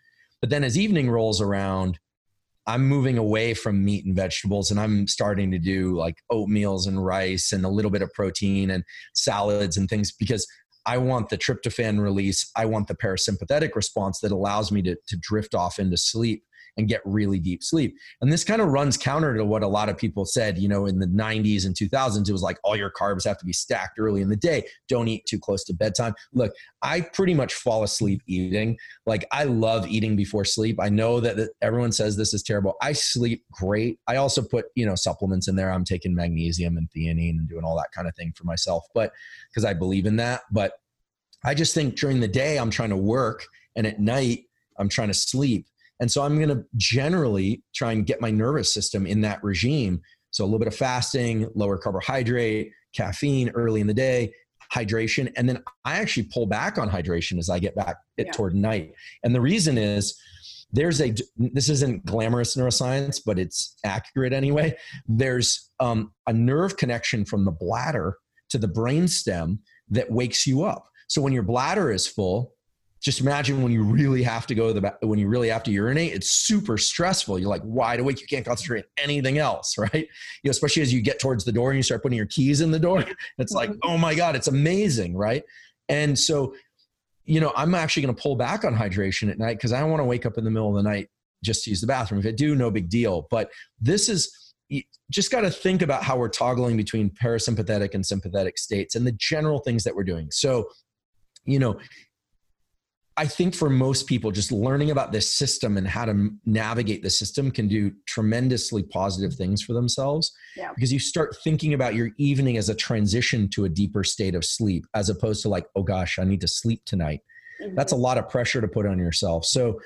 But then as evening rolls around, I'm moving away from meat and vegetables and I'm starting to do like oatmeals and rice and a little bit of protein and salads and things because I want the tryptophan release. I want the parasympathetic response that allows me to, to drift off into sleep and get really deep sleep. And this kind of runs counter to what a lot of people said, you know, in the 90s and 2000s. It was like all your carbs have to be stacked early in the day. Don't eat too close to bedtime. Look, I pretty much fall asleep eating. Like I love eating before sleep. I know that everyone says this is terrible. I sleep great. I also put, you know, supplements in there. I'm taking magnesium and theanine and doing all that kind of thing for myself, but because I believe in that. But I just think during the day I'm trying to work and at night I'm trying to sleep. And so I'm going to generally try and get my nervous system in that regime. So a little bit of fasting, lower carbohydrate, caffeine early in the day, hydration. And then I actually pull back on hydration as I get back yeah. toward night. And the reason is there's a, this isn't glamorous neuroscience, but it's accurate anyway. There's um, a nerve connection from the bladder to the brainstem that wakes you up. So when your bladder is full, just imagine when you really have to go to the when you really have to urinate it's super stressful. You're like wide awake. You can't concentrate on anything else right? You know especially as you get towards the door and you start putting your keys in the door it's like mm-hmm. oh my god it's amazing right? And so you know i'm actually going to pull back on hydration at night because i don't want to wake up in the middle of the night just to use the bathroom. If i do no big deal. But this is just got to think about how we're toggling between parasympathetic and sympathetic states and the general things that we're doing. So you know I think for most people, just learning about this system and how to navigate the system can do tremendously positive things for themselves. Yeah. Because you start thinking about your evening as a transition to a deeper state of sleep, as opposed to like, oh gosh, I need to sleep tonight. Mm-hmm. That's a lot of pressure to put on yourself. So,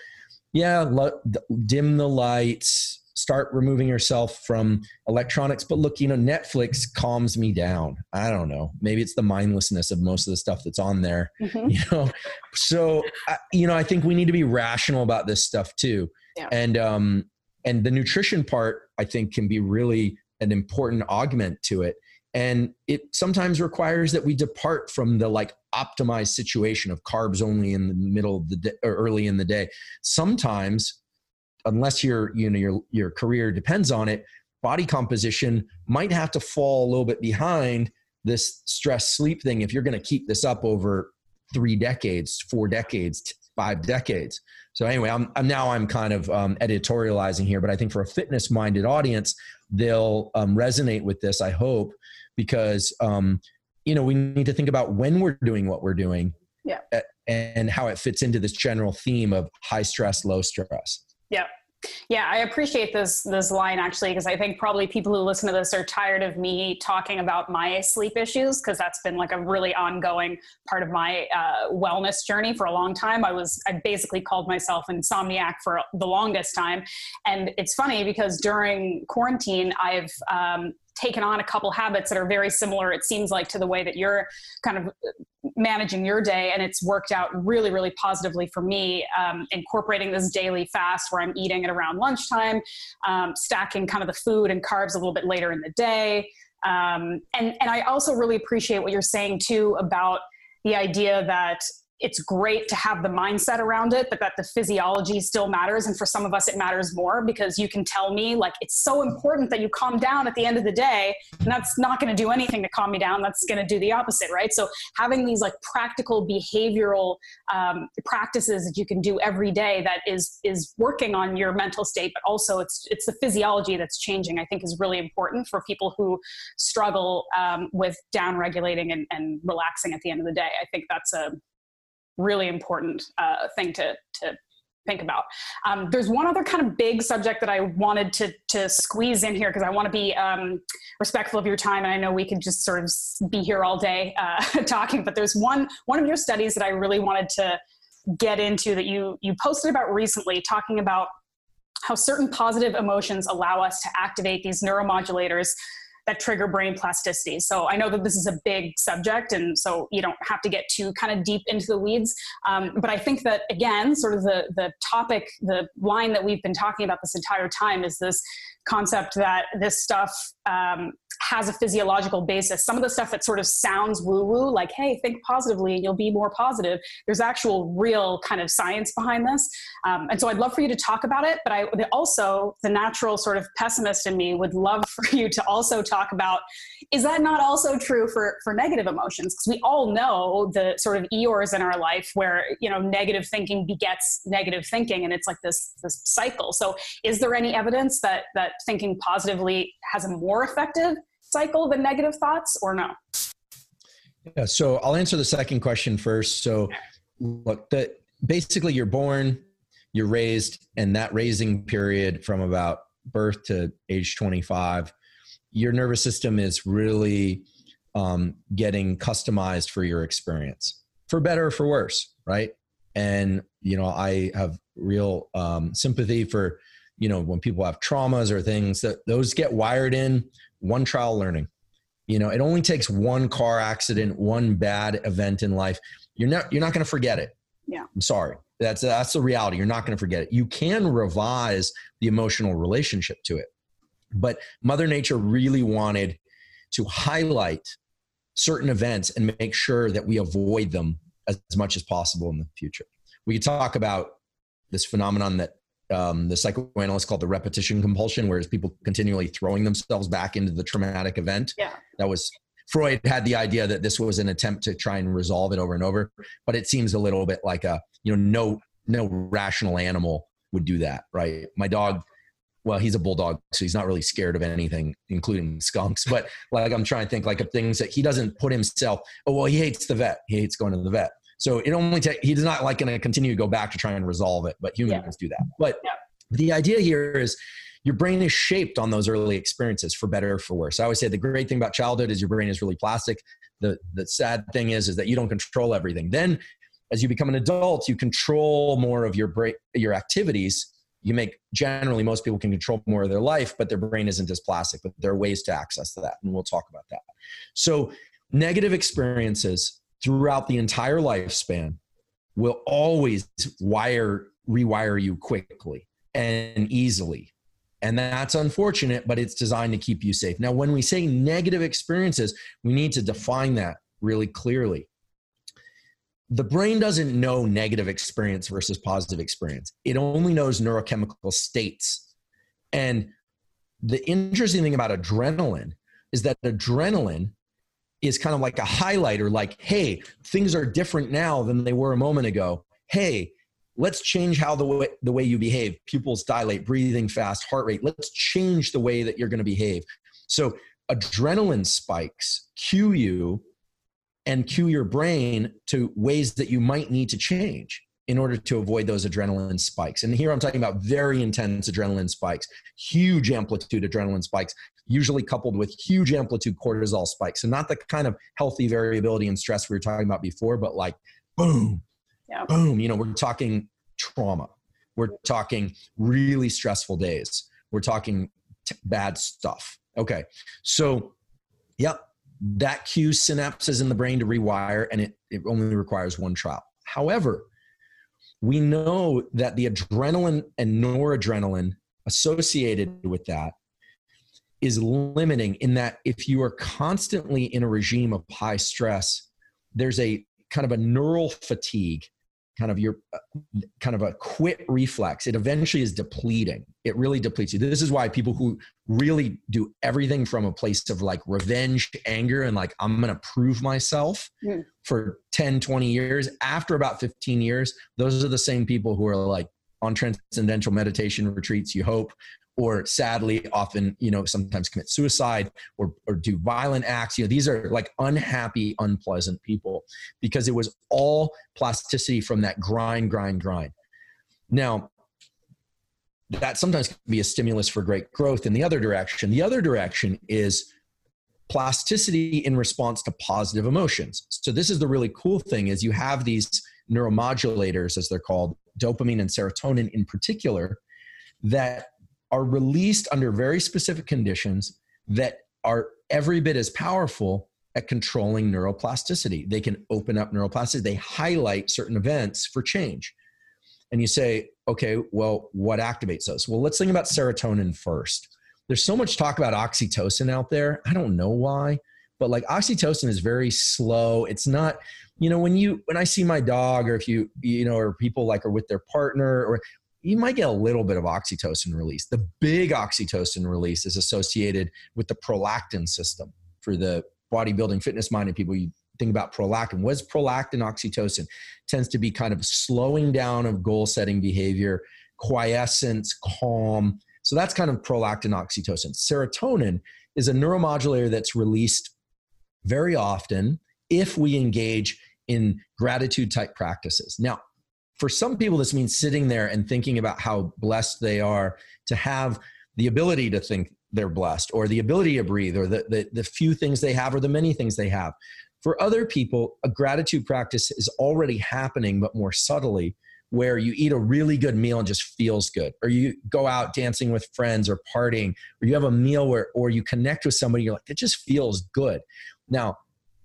yeah, lo- dim the lights, start removing yourself from electronics. But look, you know, Netflix calms me down. I don't know. Maybe it's the mindlessness of most of the stuff that's on there. Mm-hmm. You know, so I, you know, I think we need to be rational about this stuff too. Yeah. And um, and the nutrition part, I think, can be really an important augment to it. And it sometimes requires that we depart from the like optimized situation of carbs only in the middle of the day or early in the day. Sometimes unless your you know your your career depends on it body composition might have to fall a little bit behind this stress sleep thing if you're going to keep this up over three decades four decades five decades so anyway i'm, I'm now i'm kind of um, editorializing here but i think for a fitness minded audience they'll um, resonate with this i hope because um, you know we need to think about when we're doing what we're doing yeah. and how it fits into this general theme of high stress low stress yeah. Yeah, I appreciate this this line actually because I think probably people who listen to this are tired of me talking about my sleep issues because that's been like a really ongoing part of my uh, wellness journey for a long time. I was I basically called myself insomniac for the longest time, and it's funny because during quarantine I've um, taken on a couple habits that are very similar it seems like to the way that you're kind of managing your day and it's worked out really really positively for me um, incorporating this daily fast where i'm eating at around lunchtime um, stacking kind of the food and carbs a little bit later in the day. Um, and and i also really appreciate what you're saying too about the idea that it's great to have the mindset around it, but that the physiology still matters. And for some of us, it matters more because you can tell me, like, it's so important that you calm down at the end of the day. And that's not going to do anything to calm me down. That's going to do the opposite, right? So having these like practical behavioral um, practices that you can do every day that is is working on your mental state, but also it's it's the physiology that's changing. I think is really important for people who struggle um, with down regulating and, and relaxing at the end of the day. I think that's a really important uh, thing to, to think about. Um, there's one other kind of big subject that I wanted to, to squeeze in here because I want to be um, respectful of your time, and I know we could just sort of be here all day uh, talking. But there's one one of your studies that I really wanted to get into that you you posted about recently, talking about how certain positive emotions allow us to activate these neuromodulators that trigger brain plasticity. So I know that this is a big subject, and so you don't have to get too kind of deep into the weeds. Um, but I think that again, sort of the the topic, the line that we've been talking about this entire time is this concept that this stuff um, has a physiological basis. Some of the stuff that sort of sounds woo woo, like, hey, think positively and you'll be more positive, there's actual real kind of science behind this. Um, and so I'd love for you to talk about it, but I also, the natural sort of pessimist in me would love for you to also talk about is that not also true for, for negative emotions? Because we all know the sort of Eeyores in our life where, you know, negative thinking begets negative thinking and it's like this, this cycle. So is there any evidence that, that thinking positively has a more effective cycle the negative thoughts or no? Yeah, so I'll answer the second question first. So, look, the, basically, you're born, you're raised, and that raising period from about birth to age 25, your nervous system is really um, getting customized for your experience, for better or for worse, right? And you know, I have real um, sympathy for you know when people have traumas or things that those get wired in one trial learning. You know it only takes one car accident one bad event in life. You're not you're not going to forget it. Yeah. I'm sorry. That's that's the reality. You're not going to forget it. You can revise the emotional relationship to it but mother nature really wanted to highlight certain events and make sure that we avoid them as, as much as possible in the future. We could talk about this phenomenon that um, the psychoanalyst called the repetition compulsion, whereas people continually throwing themselves back into the traumatic event. Yeah. That was Freud had the idea that this was an attempt to try and resolve it over and over, but it seems a little bit like a you know no no rational animal would do that, right? My dog, well, he's a bulldog, so he's not really scared of anything, including skunks. But like I'm trying to think like of things that he doesn't put himself. Oh well, he hates the vet. He hates going to the vet. So it only takes, he's not like going to continue to go back to try and resolve it, but humans yeah. do that. But yeah. the idea here is your brain is shaped on those early experiences for better or for worse. I always say the great thing about childhood is your brain is really plastic. The, the sad thing is, is that you don't control everything. Then as you become an adult, you control more of your brain, your activities. You make generally most people can control more of their life, but their brain isn't as plastic, but there are ways to access that. And we'll talk about that. So negative experiences throughout the entire lifespan will always wire rewire you quickly and easily. And that's unfortunate but it's designed to keep you safe. Now when we say negative experiences we need to define that really clearly. The brain doesn't know negative experience versus positive experience. It only knows neurochemical states. And the interesting thing about adrenaline is that adrenaline is kind of like a highlighter like hey things are different now than they were a moment ago. Hey let's change how the way, the way you behave. Pupils dilate breathing fast heart rate. Let's change the way that you're going to behave. So adrenaline spikes cue you and cue your brain to ways that you might need to change in order to avoid those adrenaline spikes. And here I'm talking about very intense adrenaline spikes, huge amplitude adrenaline spikes usually coupled with huge amplitude cortisol spikes. So not the kind of healthy variability and stress we were talking about before, but like boom, yeah. boom. You know, we're talking trauma. We're talking really stressful days. We're talking t- bad stuff. Okay. So, yep, that cues synapses in the brain to rewire, and it, it only requires one trial. However, we know that the adrenaline and noradrenaline associated with that is limiting in that if you are constantly in a regime of high stress, there's a kind of a neural fatigue, kind of your uh, kind of a quit reflex. It eventually is depleting. It really depletes you. This is why people who really do everything from a place of like revenge, anger, and like, I'm going to prove myself mm. for 10, 20 years, after about 15 years, those are the same people who are like, on transcendental meditation retreats, you hope, or sadly often you know sometimes commit suicide or, or do violent acts. You know these are like unhappy unpleasant people because it was all plasticity from that grind grind grind. Now that sometimes can be a stimulus for great growth in the other direction. The other direction is plasticity in response to positive emotions. So this is the really cool thing is you have these neuromodulators as they're called dopamine and serotonin in particular that are released under very specific conditions that are every bit as powerful at controlling neuroplasticity. They can open up neuroplasticity, they highlight certain events for change. And you say, okay, well, what activates those? Well, let's think about serotonin first. there's so much talk about oxytocin out there. I don't know why, but like oxytocin is very slow. It's not, you know, when you when I see my dog or if you you know or people like are with their partner or you might get a little bit of oxytocin release. The big oxytocin release is associated with the prolactin system for the bodybuilding fitness minded people. You think about prolactin. What is prolactin oxytocin? tends to be kind of slowing down of goal setting behavior, quiescence, calm. So that's kind of prolactin oxytocin. Serotonin is a neuromodulator that's released very often if we engage in gratitude type practices. Now, for some people, this means sitting there and thinking about how blessed they are to have the ability to think they're blessed or the ability to breathe or the, the, the few things they have or the many things they have. For other people, a gratitude practice is already happening, but more subtly, where you eat a really good meal and just feels good, or you go out dancing with friends or partying, or you have a meal where, or you connect with somebody, you're like, it just feels good. Now,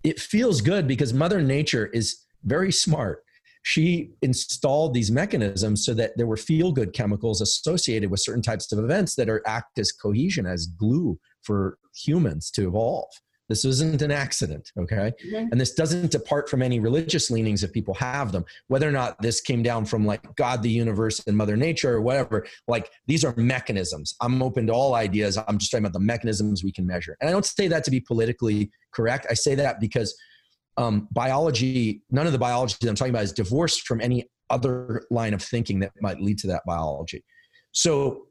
it feels good because Mother Nature is very smart. She installed these mechanisms so that there were feel good chemicals associated with certain types of events that are act as cohesion, as glue for humans to evolve. This isn't an accident, okay? Mm-hmm. And this doesn't depart from any religious leanings if people have them. Whether or not this came down from like God, the universe, and Mother Nature or whatever, like these are mechanisms. I'm open to all ideas. I'm just talking about the mechanisms we can measure. And I don't say that to be politically correct. I say that because um, biology, none of the biology that I'm talking about is divorced from any other line of thinking that might lead to that biology. So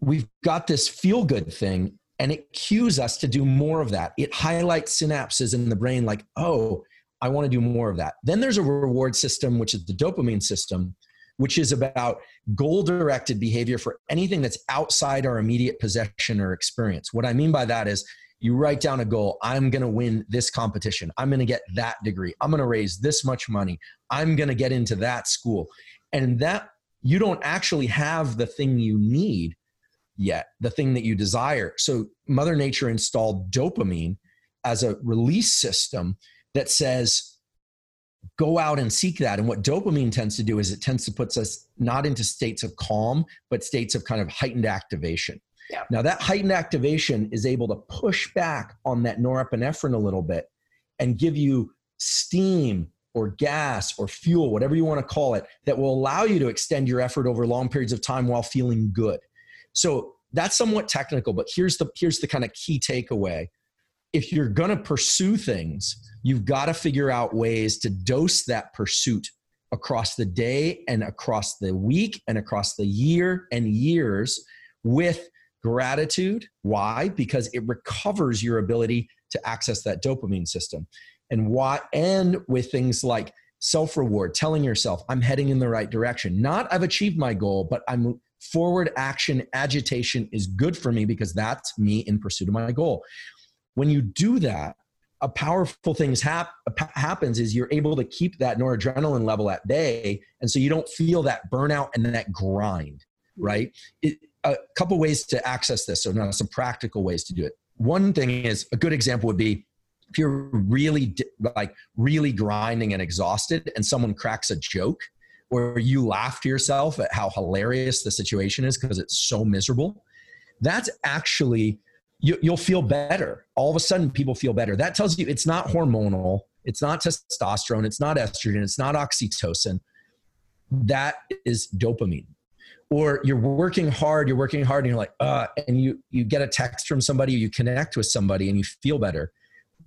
we've got this feel good thing and it cues us to do more of that. It highlights synapses in the brain like, oh, I want to do more of that. Then there's a reward system, which is the dopamine system, which is about goal directed behavior for anything that's outside our immediate possession or experience. What I mean by that is you write down a goal I'm going to win this competition, I'm going to get that degree, I'm going to raise this much money, I'm going to get into that school. And that you don't actually have the thing you need yet, the thing that you desire. So Mother Nature installed dopamine as a release system that says, go out and seek that. And what dopamine tends to do is it tends to put us not into states of calm, but states of kind of heightened activation. Yeah. Now, that heightened activation is able to push back on that norepinephrine a little bit and give you steam or gas or fuel, whatever you want to call it, that will allow you to extend your effort over long periods of time while feeling good. So that's somewhat technical, but here's the here's the kind of key takeaway. If you're going to pursue things, you've got to figure out ways to dose that pursuit across the day and across the week and across the year and years with gratitude. Why? Because it recovers your ability to access that dopamine system. And why and with things like self-reward, telling yourself, I'm heading in the right direction. Not I've achieved my goal, but I'm forward action agitation is good for me because that's me in pursuit of my goal. When you do that, a powerful thing hap- happens is you're able to keep that noradrenaline level at bay. And so you don't feel that burnout and that grind, mm-hmm. right? It, a couple ways to access this. So now some practical ways to do it. One thing is a good example would be if you're really like really grinding and exhausted and someone cracks a joke, where you laugh to yourself at how hilarious the situation is because it's so miserable, that's actually you, will feel better. All of a sudden, people feel better. That tells you it's not hormonal, it's not testosterone, it's not estrogen, it's not oxytocin. That is dopamine. Or you're working hard, you're working hard, and you're like, uh, and you you get a text from somebody, you connect with somebody, and you feel better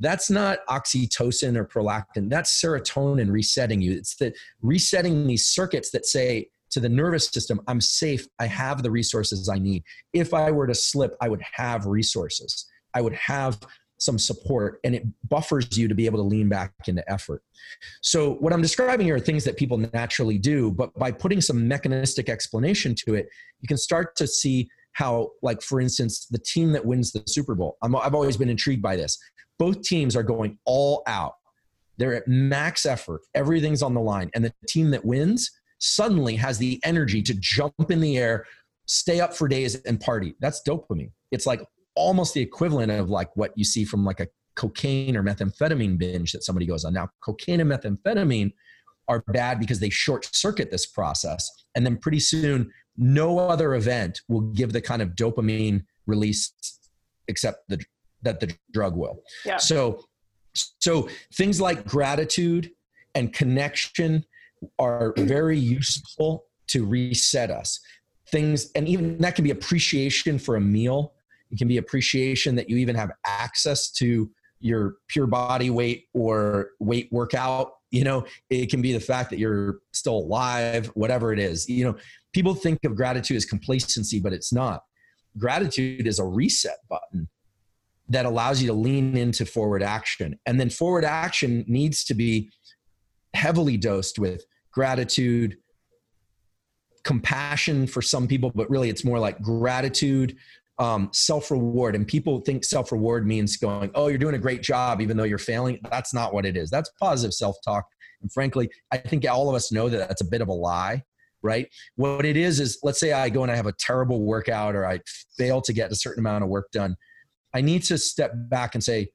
that's not oxytocin or prolactin. That's serotonin resetting you. It's the resetting these circuits that say to the nervous system, I'm safe. I have the resources I need. If I were to slip, I would have resources. I would have some support and it buffers you to be able to lean back into effort. So, what I'm describing here are things that people naturally do, but by putting some mechanistic explanation to it, you can start to see how, like, for instance, the team that wins the Super Bowl, i have always been intrigued by this both teams are going all out. They're at max effort. Everything's on the line. And the team that wins suddenly has the energy to jump in the air, stay up for days and party. That's dopamine. It's like almost the equivalent of like what you see from like a cocaine or methamphetamine binge that somebody goes on. Now, cocaine and methamphetamine are bad because they short circuit this process. And then pretty soon no other event will give the kind of dopamine release except the that the drug will. Yeah. So so things like gratitude and connection are very useful to reset us. Things and even that can be appreciation for a meal. It can be appreciation that you even have access to your pure body weight or weight workout. You know it can be the fact that you're still alive whatever it is. You know people think of gratitude as complacency but it's not. Gratitude is a reset button that allows you to lean into forward action. And then forward action needs to be heavily dosed with gratitude compassion for some people but really it's more like gratitude um, self reward. And people think self reward means going, oh, you're doing a great job, even though you're failing. That's not what it is. That's positive self talk. And frankly, I think all of us know that that's a bit of a lie, right? What it is is let's say I go and I have a terrible workout or I fail to get a certain amount of work done. I need to step back and say,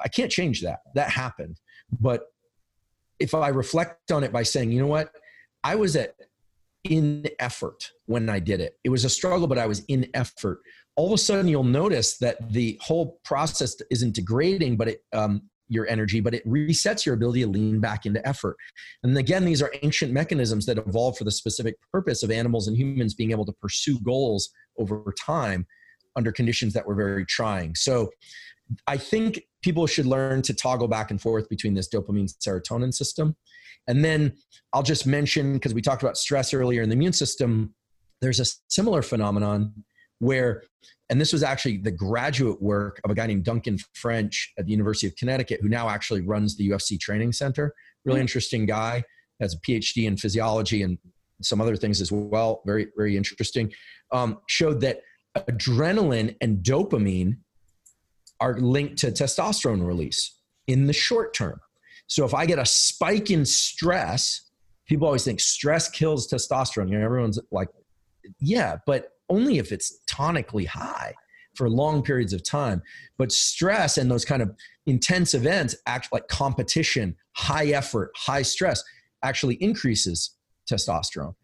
I can't change that. That happened. But if I reflect on it by saying, you know what, I was at in effort when I did it. It was a struggle, but I was in effort all of a sudden you'll notice that the whole process isn't degrading but it um, your energy but it resets your ability to lean back into effort. And again these are ancient mechanisms that evolved for the specific purpose of animals and humans being able to pursue goals over time under conditions that were very trying. So i think people should learn to toggle back and forth between this dopamine serotonin system. And then i'll just mention because we talked about stress earlier in the immune system there's a similar phenomenon where and this was actually the graduate work of a guy named Duncan French at the University of Connecticut, who now actually runs the UFC training center. Really mm-hmm. interesting guy, has a PhD in physiology and some other things as well. Very, very interesting. Um, showed that adrenaline and dopamine are linked to testosterone release in the short term. So if I get a spike in stress, people always think stress kills testosterone. You know, everyone's like, yeah, but only if it's tonically high for long periods of time. But stress and those kind of intense events act like competition, high effort, high stress actually increases testosterone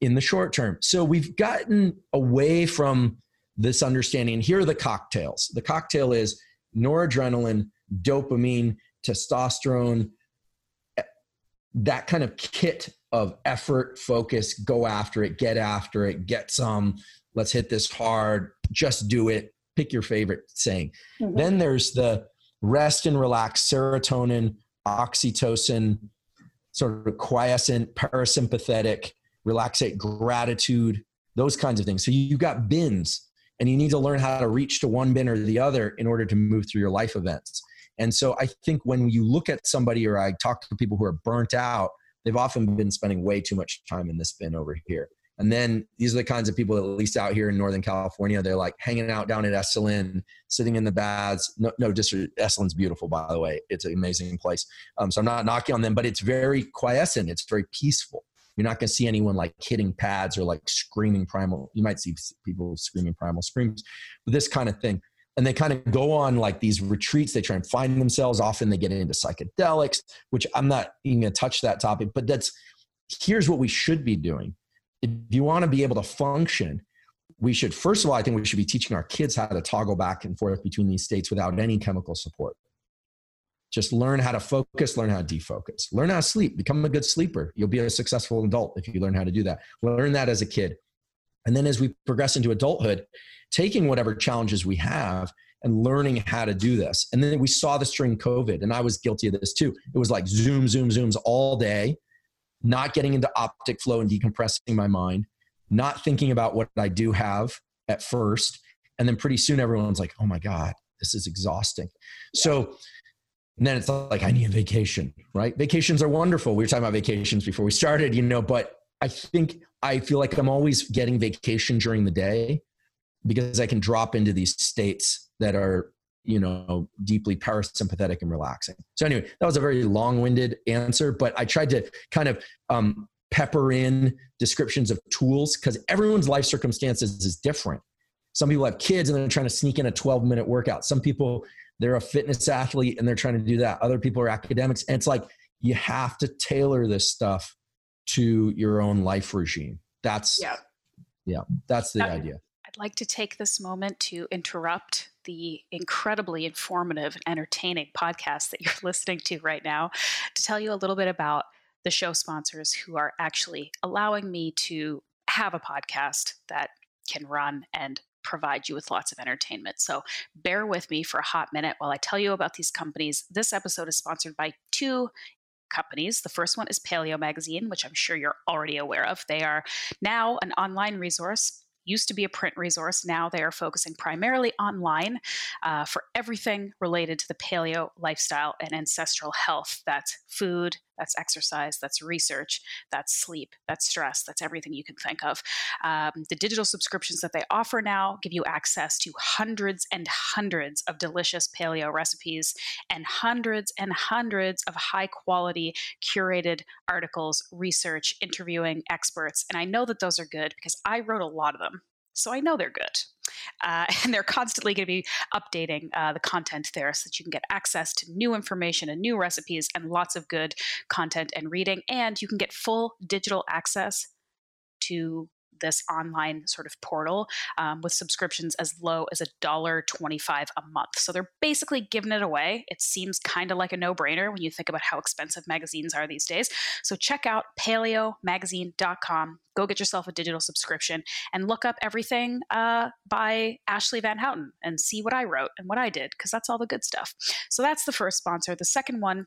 in the short term. So we've gotten away from this understanding. Here are the cocktails. The cocktail is noradrenaline, dopamine, testosterone, that kind of kit of effort, focus, go after it, get after it, get some, let's hit this hard, just do it, pick your favorite saying. Mm-hmm. Then there's the rest and relax, serotonin, oxytocin, sort of quiescent, parasympathetic, relaxate, gratitude, those kinds of things. So you've got bins and you need to learn how to reach to one bin or the other in order to move through your life events. And so I think when you look at somebody or I talk to people who are burnt out, they've often been spending way too much time in this bin over here. And then these are the kinds of people, that at least out here in Northern California, they're like hanging out down at Esalen, sitting in the baths. No, no, just Esalen's beautiful, by the way. It's an amazing place. Um, so I'm not knocking on them, but it's very quiescent. It's very peaceful. You're not going to see anyone like hitting pads or like screaming primal. You might see people screaming primal screams, but this kind of thing. And they kind of go on like these retreats. They try and find themselves. Often they get into psychedelics, which I'm not even going to touch that topic, but that's here's what we should be doing if you want to be able to function, we should, first of all, I think we should be teaching our kids how to toggle back and forth between these states without any chemical support. Just learn how to focus, learn how to defocus, learn how to sleep, become a good sleeper. You'll be a successful adult if you learn how to do that. Learn that as a kid. And then as we progress into adulthood, taking whatever challenges we have and learning how to do this. And then we saw this during COVID, and I was guilty of this too. It was like Zoom, Zoom, Zooms all day not getting into optic flow and decompressing my mind, not thinking about what I do have at first. And then pretty soon everyone's like, oh my God, this is exhausting. Yeah. So then it's like, I need a vacation, right? Vacations are wonderful. We were talking about vacations before we started, you know, but I think I feel like I'm always getting vacation during the day because I can drop into these states that are you know deeply parasympathetic and relaxing. So anyway that was a very long-winded answer but i tried to kind of um, pepper in descriptions of tools because everyone's life circumstances is different. Some people have kids and they're trying to sneak in a 12 minute workout. Some people they're a fitness athlete and they're trying to do that. Other people are academics and it's like you have to tailor this stuff to your own life regime. That's yeah. Yeah, that's the idea. I'd like to take this moment to interrupt the incredibly informative and entertaining podcast that you're listening to right now to tell you a little bit about the show sponsors who are actually allowing me to have a podcast that can run and provide you with lots of entertainment. So bear with me for a hot minute while I tell you about these companies. This episode is sponsored by two companies. The first one is Paleo Magazine, which I'm sure you're already aware of. They are now an online resource used to be a print resource. Now they are focusing primarily online uh, for everything related to the paleo lifestyle and ancestral health. That's food, that's exercise, that's research, that's sleep, that's stress, that's everything you can think of. Um, the digital subscriptions that they offer now give you access to hundreds and hundreds of delicious paleo recipes and hundreds and hundreds of high quality curated articles, research, interviewing experts. And I know that those are good because I wrote a lot of them. So I know they're good. Uh, and they're constantly going to be updating uh, the content there so that you can get access to new information and new recipes and lots of good content and reading. And you can get full digital access to this online sort of portal um, with subscriptions as low as a dollar 25 a month. So they're basically giving it away. It seems kind of like a no-brainer when you think about how expensive magazines are these days. So check out paleomagazine.com go get yourself a digital subscription and look up everything uh, by Ashleigh Van Houten and see what i wrote and what i did because that's all the good stuff. So that's the first sponsor. The second one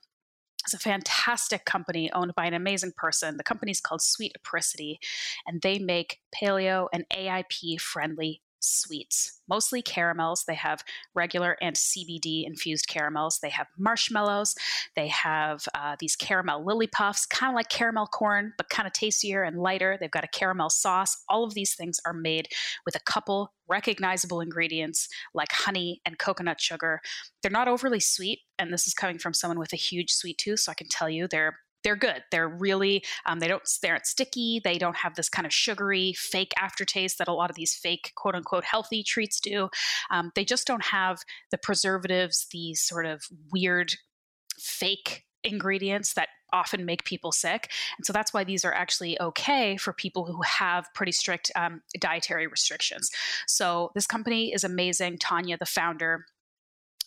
it's a fantastic company owned by an amazing person. The company's called Sweet Apricity, and they make paleo and AIP friendly sweets, mostly caramels. They have regular and CBD infused caramels. They have marshmallows. They have uh, these caramel lily puffs, kind of like caramel corn, but kind of tastier and lighter. They've got a caramel sauce. All of these things are made with a couple recognizable ingredients like honey and coconut sugar. They're not overly sweet, and this is coming from someone with a huge sweet tooth, so I can tell you they're they're good. They're really um, they don't they aren't sticky. They don't have this kind of sugary fake aftertaste that a lot of these fake quote unquote healthy treats do. Um, they just don't have the preservatives, these sort of weird fake ingredients that often make people sick. And so that's why these are actually okay for people who have pretty strict um, dietary restrictions. So this company is amazing. Tanya, the founder,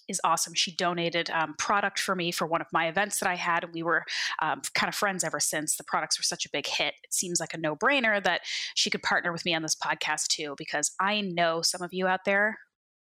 is awesome. She donated um, product for me for one of my events that I had, and we were um, kind of friends ever since. The products were such a big hit. It seems like a no brainer that she could partner with me on this podcast too, because I know some of you out there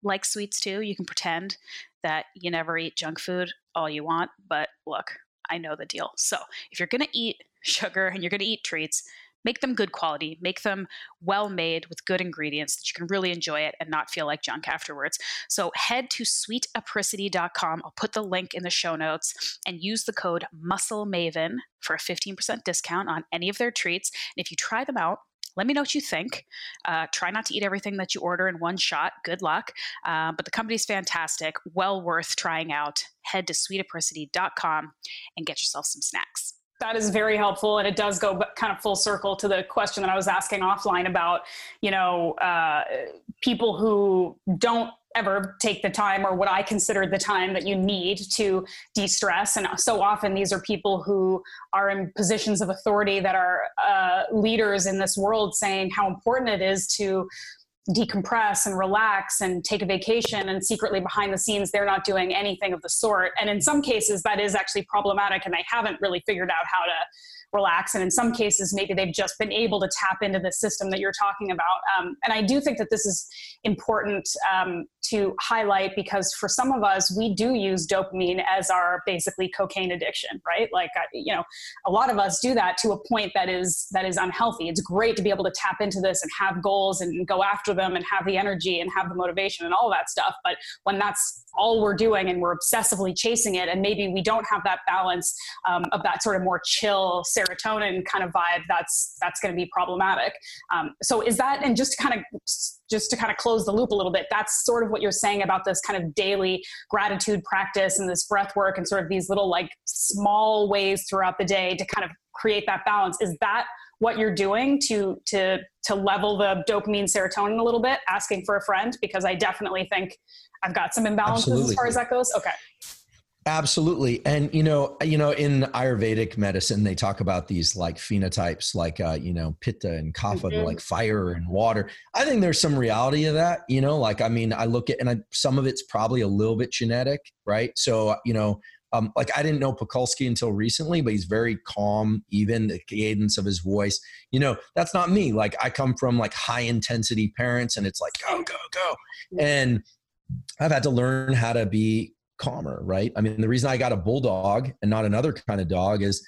like sweets too. You can pretend that you never eat junk food all you want, but look, I know the deal. So if you're going to eat sugar and you're going to eat treats, make them good quality, make them well made with good ingredients that you can really enjoy it and not feel like junk afterwards. So head to sweetapricity.com. I'll put the link in the show notes and use the code MuscleMaven for a 15% discount on any of their treats. And if you try them out, let me know what you think. Uh, try not to eat everything that you order in one shot. Good luck. Uh, but the company's fantastic, well worth trying out. Head to sweetapricity.com and get yourself some snacks. That is very helpful, and it does go kind of full circle to the question that I was asking offline about, you know, uh, people who don't ever take the time or what I consider the time that you need to de-stress. And so often these are people who are in positions of authority that are uh, leaders in this world saying how important it is to decompress and relax and take a vacation and secretly behind the scenes they're not doing anything of the sort. And in some cases that is actually problematic and they haven't really figured out how to relax. And in some cases, maybe they've just been able to tap into the system that you're talking about. Um, and I do think that this is important um, to highlight because for some of us, we do use dopamine as our basically cocaine addiction, right? Like, you know, a lot of us do that to a point that is that is unhealthy. It's great to be able to tap into this and have goals and go after them and have the energy and have the motivation and all that stuff. But when that's all we're doing and we're obsessively chasing it, and maybe we don't have that balance um, of that sort of more chill serotonin kind of vibe, that's that's going to be problematic. Um, so is that and just to kind of just to kind of close the loop a little bit, that's sort of what you're saying about this kind of daily gratitude practice and this breath work and sort of these little like small ways throughout the day to kind of create that balance. Is that what you're doing to to to level the dopamine serotonin a little bit asking for a friend because i definitely think i've got some imbalances Absolutely. as far as that goes okay Absolutely. And you know, you know, in Ayurvedic medicine, they talk about these like phenotypes, like uh, you know, pitta and kapha, mm-hmm. like fire and water. I think there's some reality of that. You know, like I mean, I look at and I, some of it's probably a little bit genetic, right? So you know, um, like I didn't know Pakulski until recently, but he's very calm, even the cadence of his voice. You know, that's not me. Like I come from like high intensity parents, and it's like go, go, go, and I've had to learn how to be calmer, right? I mean, the reason I got a bulldog and not another kind of dog is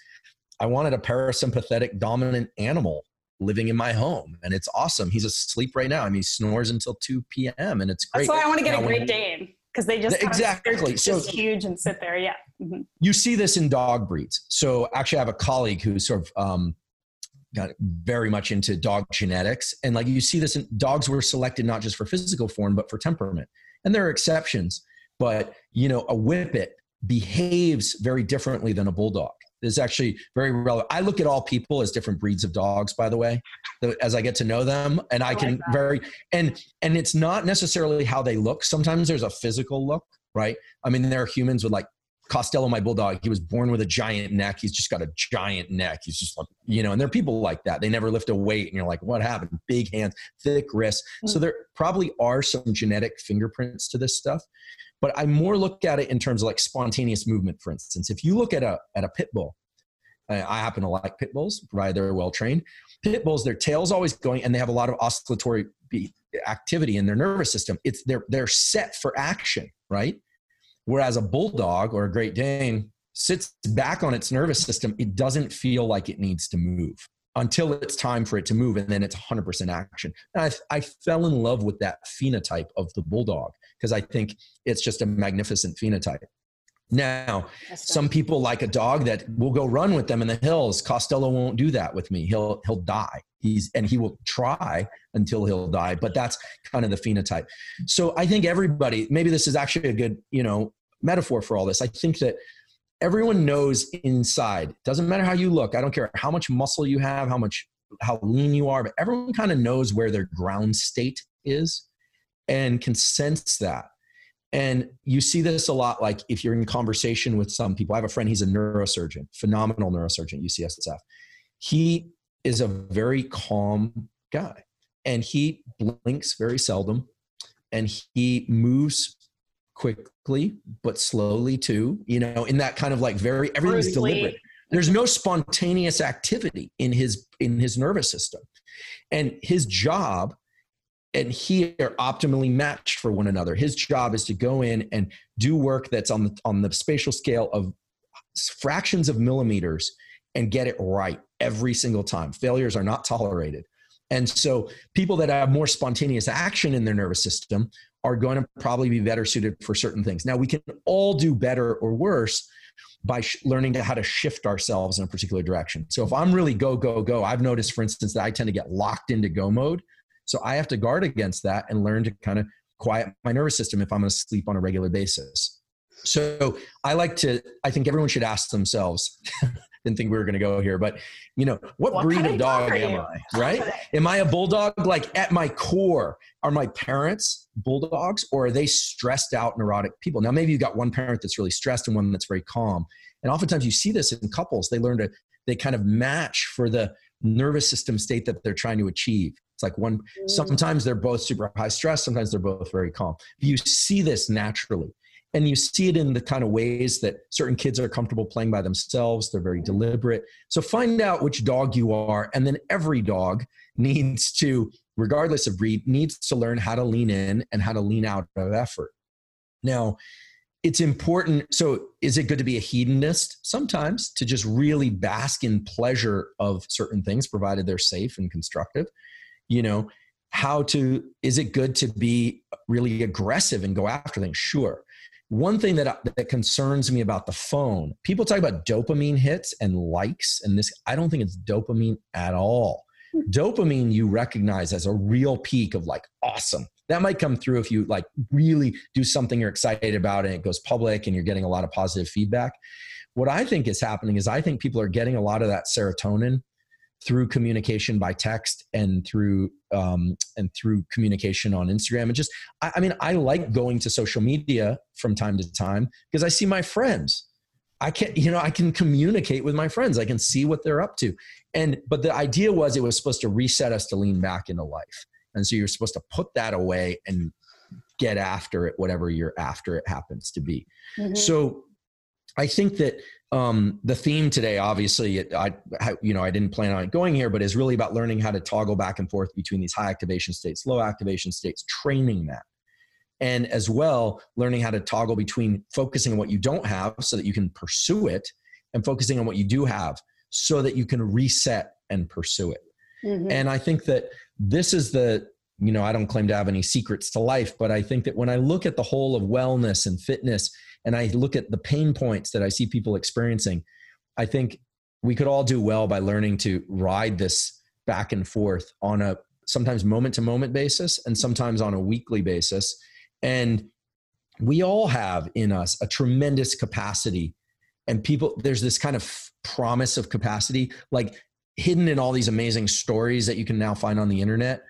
I wanted a parasympathetic dominant animal living in my home and it's awesome. He's asleep right now. I mean, he snores until 2 p.m. and it's great. That's why I want to get now, a Great Dane because they just exactly of, so huge and sit there. Yeah. Mm-hmm. You see this in dog breeds. So actually I have a colleague who's sort of, um, got very much into dog genetics and like you see this in dogs were selected not just for physical form but for temperament and there are exceptions but you know a whippet behaves very differently than a bulldog is actually very relevant. I look at all people as different breeds of dogs, by the way, as I get to know them, and I, can very and and it's not necessarily how they look. Sometimes there's a physical look, right? I mean, there are humans with like Costello, my bulldog. He was born with a giant neck. He's just got a giant neck. He's just like you know, and there are people like that. They never lift a weight, and you're like, what happened? Big hands, thick wrists. Mm-hmm. So there probably are some genetic fingerprints to this stuff. But I more look at it in terms of like spontaneous movement, for instance. If you look at a, at a pit bull, I happen to like pit bulls, provided they're well trained. Pit bulls, their tail's always going, and they have a lot of oscillatory activity in their nervous system. It's they're they're set for action, right? Whereas a bulldog or a Great Dane sits back on its nervous system, it doesn't feel like it needs to move until it's time for it to move, and then it's 100% action. I, I fell in love with that phenotype of the bulldog because I think it's just a magnificent phenotype. Now, some people like a dog that will go run with them in the hills. Costello won't do that with me. He'll he'll die. He's and he will try until he'll die, but that's kind of the phenotype. So I think everybody, maybe this is actually a good, you know, metaphor for all this. I think that everyone knows inside. Doesn't matter how you look. I don't care how much muscle you have, how much how lean you are, but everyone kind of knows where their ground state is and can sense that. And you see this a lot, like if you're in conversation with some people. I have a friend, he's a neurosurgeon, phenomenal neurosurgeon, at UCSF. He is a very calm guy and he blinks very seldom and he moves quickly but slowly too you know in that kind of like very everything's deliberate there's no spontaneous activity in his in his nervous system and his job and he are optimally matched for one another. His job is to go in and do work that's on the on the spatial scale of fractions of millimeters and get it right every single time. Failures are not tolerated. And so people that have more spontaneous action in their nervous system are going to probably be better suited for certain things. Now we can all do better or worse by sh- learning how to shift ourselves in a particular direction. So if I'm really go go go, I've noticed for instance that I tend to get locked into go mode so I have to guard against that and learn to kind of quiet my nervous system if I'm going to sleep on a regular basis. So I like to, I think everyone should ask themselves, didn't think we were going to go here, but you know, what, what breed of dog, dog am I? Right? am I a bulldog? Like at my core, are my parents bulldogs or are they stressed out neurotic people? Now, maybe you've got one parent that's really stressed and one that's very calm. And oftentimes you see this in couples. They learn to, they kind of match for the nervous system state that they're trying to achieve. It's like one, mm. sometimes they're both super high stress, sometimes they're both very calm. You see this naturally. And you see it in the kind of ways that certain kids are comfortable playing by themselves. They're very deliberate. So find out which dog you are. And then every dog needs to, regardless of breed, needs to learn how to lean in and how to lean out of effort. Now, it's important. So, is it good to be a hedonist? Sometimes to just really bask in pleasure of certain things, provided they're safe and constructive you know how to is it good to be really aggressive and go after things sure one thing that that concerns me about the phone people talk about dopamine hits and likes and this i don't think it's dopamine at all. Hmm. dopamine you recognize as a real peak of like awesome. That might come through if you like really do something you're excited about and it goes public and you're getting a lot of positive feedback. What i think is happening is i think people are getting a lot of that serotonin through communication by text and through um, and through communication on Instagram. And just, I, I mean, I like going to social media from time to time because I see my friends. I can, you know, I can communicate with my friends. I can see what they're up to. And but the idea was it was supposed to reset us to lean back into life. And so you're supposed to put that away and get after it, whatever you're after it happens to be. Mm-hmm. So I think that um, the theme today, obviously, I, you know, I didn't plan on going here, but is really about learning how to toggle back and forth between these high activation states, low activation states, training that. And as well, learning how to toggle between focusing on what you don't have so that you can pursue it and focusing on what you do have so that you can reset and pursue it. Mm-hmm. And I think that this is the, you know, I don't claim to have any secrets to life, but I think that when I look at the whole of wellness and fitness and I look at the pain points that I see people experiencing, I think we could all do well by learning to ride this back and forth on a sometimes moment to moment basis and mm-hmm. sometimes on a weekly basis. And we all have in us a tremendous capacity. And people, there's this kind of promise of capacity, like hidden in all these amazing stories that you can now find on the internet,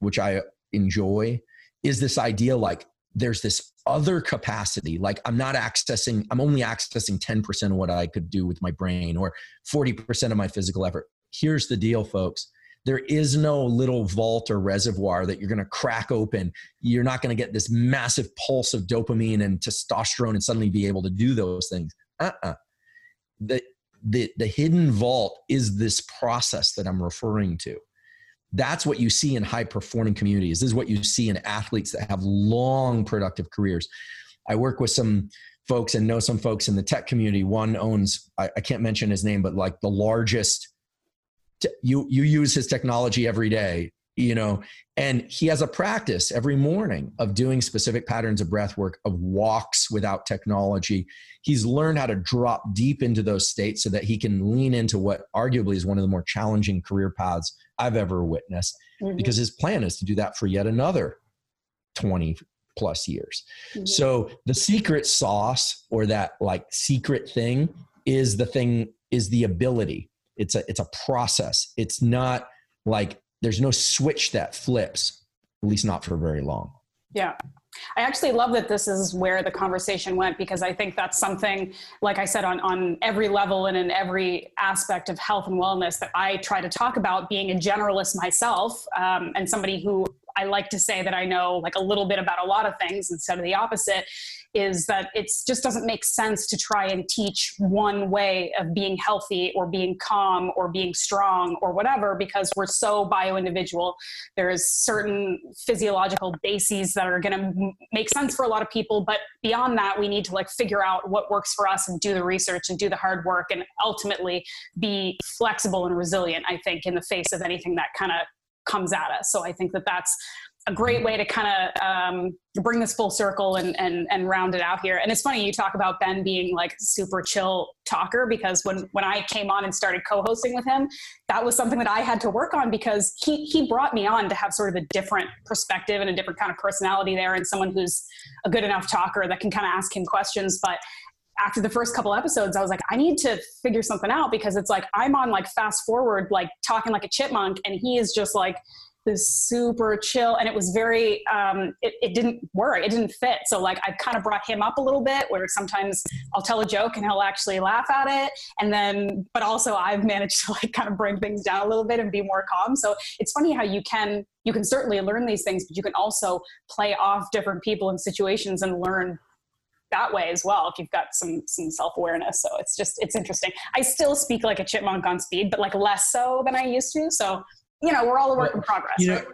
which I enjoy, is this idea like there's this other capacity like i'm not accessing i'm only accessing 10% of what i could do with my brain or 40% of my physical effort. Here's the deal folks. There is no little vault or reservoir that you're going to crack open. You're not going to get this massive pulse of dopamine and testosterone and suddenly be able to do those things. Uh-uh. The the the hidden vault is this process that i'm referring to that's what you see in high performing communities. This is what you see in athletes that have long productive careers. I work with some folks and know some folks in the tech community. One owns, I, I can't mention his name, but like the largest, you, you use his technology every day, you know, and he has a practice every morning of doing specific patterns of breath work, of walks without technology. He's learned how to drop deep into those states so that he can lean into what arguably is one of the more challenging career paths I've ever witnessed mm-hmm. because his plan is to do that for yet another 20 plus years. Mm-hmm. So the secret sauce or that like secret thing is the thing is the ability. It's a it's a process. It's not like there's no switch that flips, at least not for very long. Yeah. I actually love that this is where the conversation went because I think that's something, like I said, on, on every level and in every aspect of health and wellness that I try to talk about being a generalist myself um, and somebody who I like to say that I know like a little bit about a lot of things instead of the opposite is that it just doesn't make sense to try and teach one way of being healthy or being calm or being strong or whatever because we're so bio individual. There's certain physiological bases that are going to make sense for a lot of people, but beyond that, we need to like figure out what works for us and do the research and do the hard work and ultimately be flexible and resilient. I think in the face of anything that kind of comes at us. So I think that that's a great way to kind of um, bring this full circle and, and and round it out here. And it's funny you talk about Ben being like super chill talker because when when I came on and started co-hosting with him, that was something that I had to work on because he he brought me on to have sort of a different perspective and a different kind of personality there, and someone who's a good enough talker that can kind of ask him questions, but after the first couple episodes, I was like, I need to figure something out because it's like I'm on like fast forward, like talking like a chipmunk, and he is just like super chill and it was very um, it, it didn't work it didn't fit. So like i've kind of brought him up a little bit where sometimes i'll tell a joke and he'll actually laugh at it and then but also i've managed to like kind of bring things down a little bit and be more calm. So it's funny how you can you can certainly learn these things but you can also play off different people and situations and learn that way as well if you've got some some self-awareness. So it's just it's interesting. I still speak like a chipmunk on speed but like less so than i used to so you know, we're all a work well, in progress. You know, right?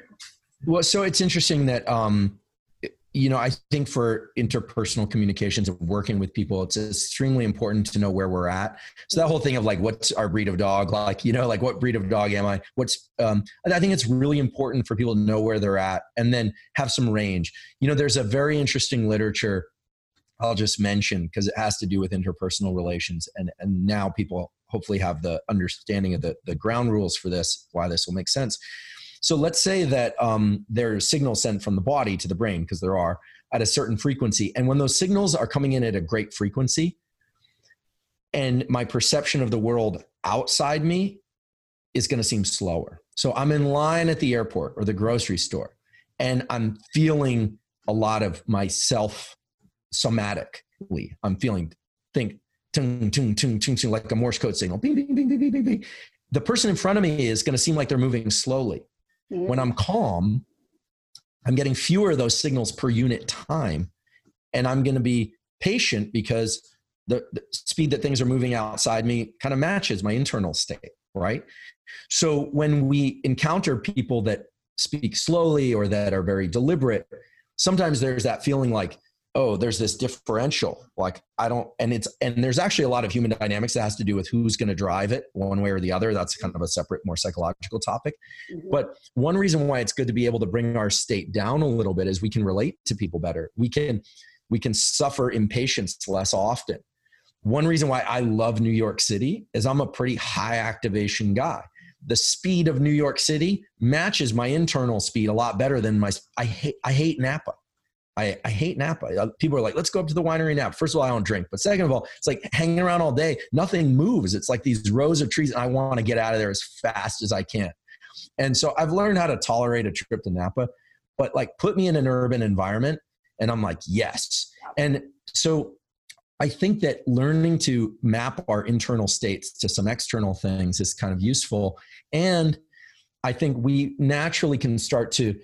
well, so it's interesting that, um, you know, I think for interpersonal communications and working with people, it's extremely important to know where we're at. So that whole thing of like, what's our breed of dog? Like, you know, like what breed of dog am I? What's, um, I think it's really important for people to know where they're at and then have some range. You know, there's a very interesting literature I'll just mention because it has to do with interpersonal relations. And, and now people hopefully have the understanding of the, the ground rules for this, why this will make sense. So let's say that um, there's signals sent from the body to the brain, because there are, at a certain frequency. And when those signals are coming in at a great frequency, and my perception of the world outside me is going to seem slower. So I'm in line at the airport or the grocery store and I'm feeling a lot of myself somatically. I'm feeling think tung, tung, tung, tung, tung, like a Morse code signal. Bing, bing, bing, bing, bing, bing, bing. The person in front of me is going to seem like they're moving slowly. Mm-hmm. When I'm calm, I'm getting fewer of those signals per unit time. And I'm going to be patient because the, the speed that things are moving outside me kind of matches my internal state, right? So when we encounter people that speak slowly or that are very deliberate, sometimes there's that feeling like, oh, there's this differential. Like I don't, and it's, and there's actually a lot of human dynamics that has to do with who's going to drive it one way or the other. That's kind of a separate, more psychological topic. Mm-hmm. But one reason why it's good to be able to bring our state down a little bit is we can relate to people better. We can, we can suffer impatience less often. One reason why I love New York City is I'm a pretty high activation guy. The speed of New York City matches my internal speed a lot better than my. I hate I hate Napa. I, I hate Napa. Uh, people are like, let's go up to the winery Napa. First of all, I don't drink, but second of all, it's like hanging around all day. Nothing moves. It's like these rows of trees, and I want to get out of there as fast as I can. And so I've learned how to tolerate a trip to Napa, but like put me in an urban environment, and I'm like, yes. And so I think that learning to map our internal states to some external things is kind of useful. And I think we naturally can start to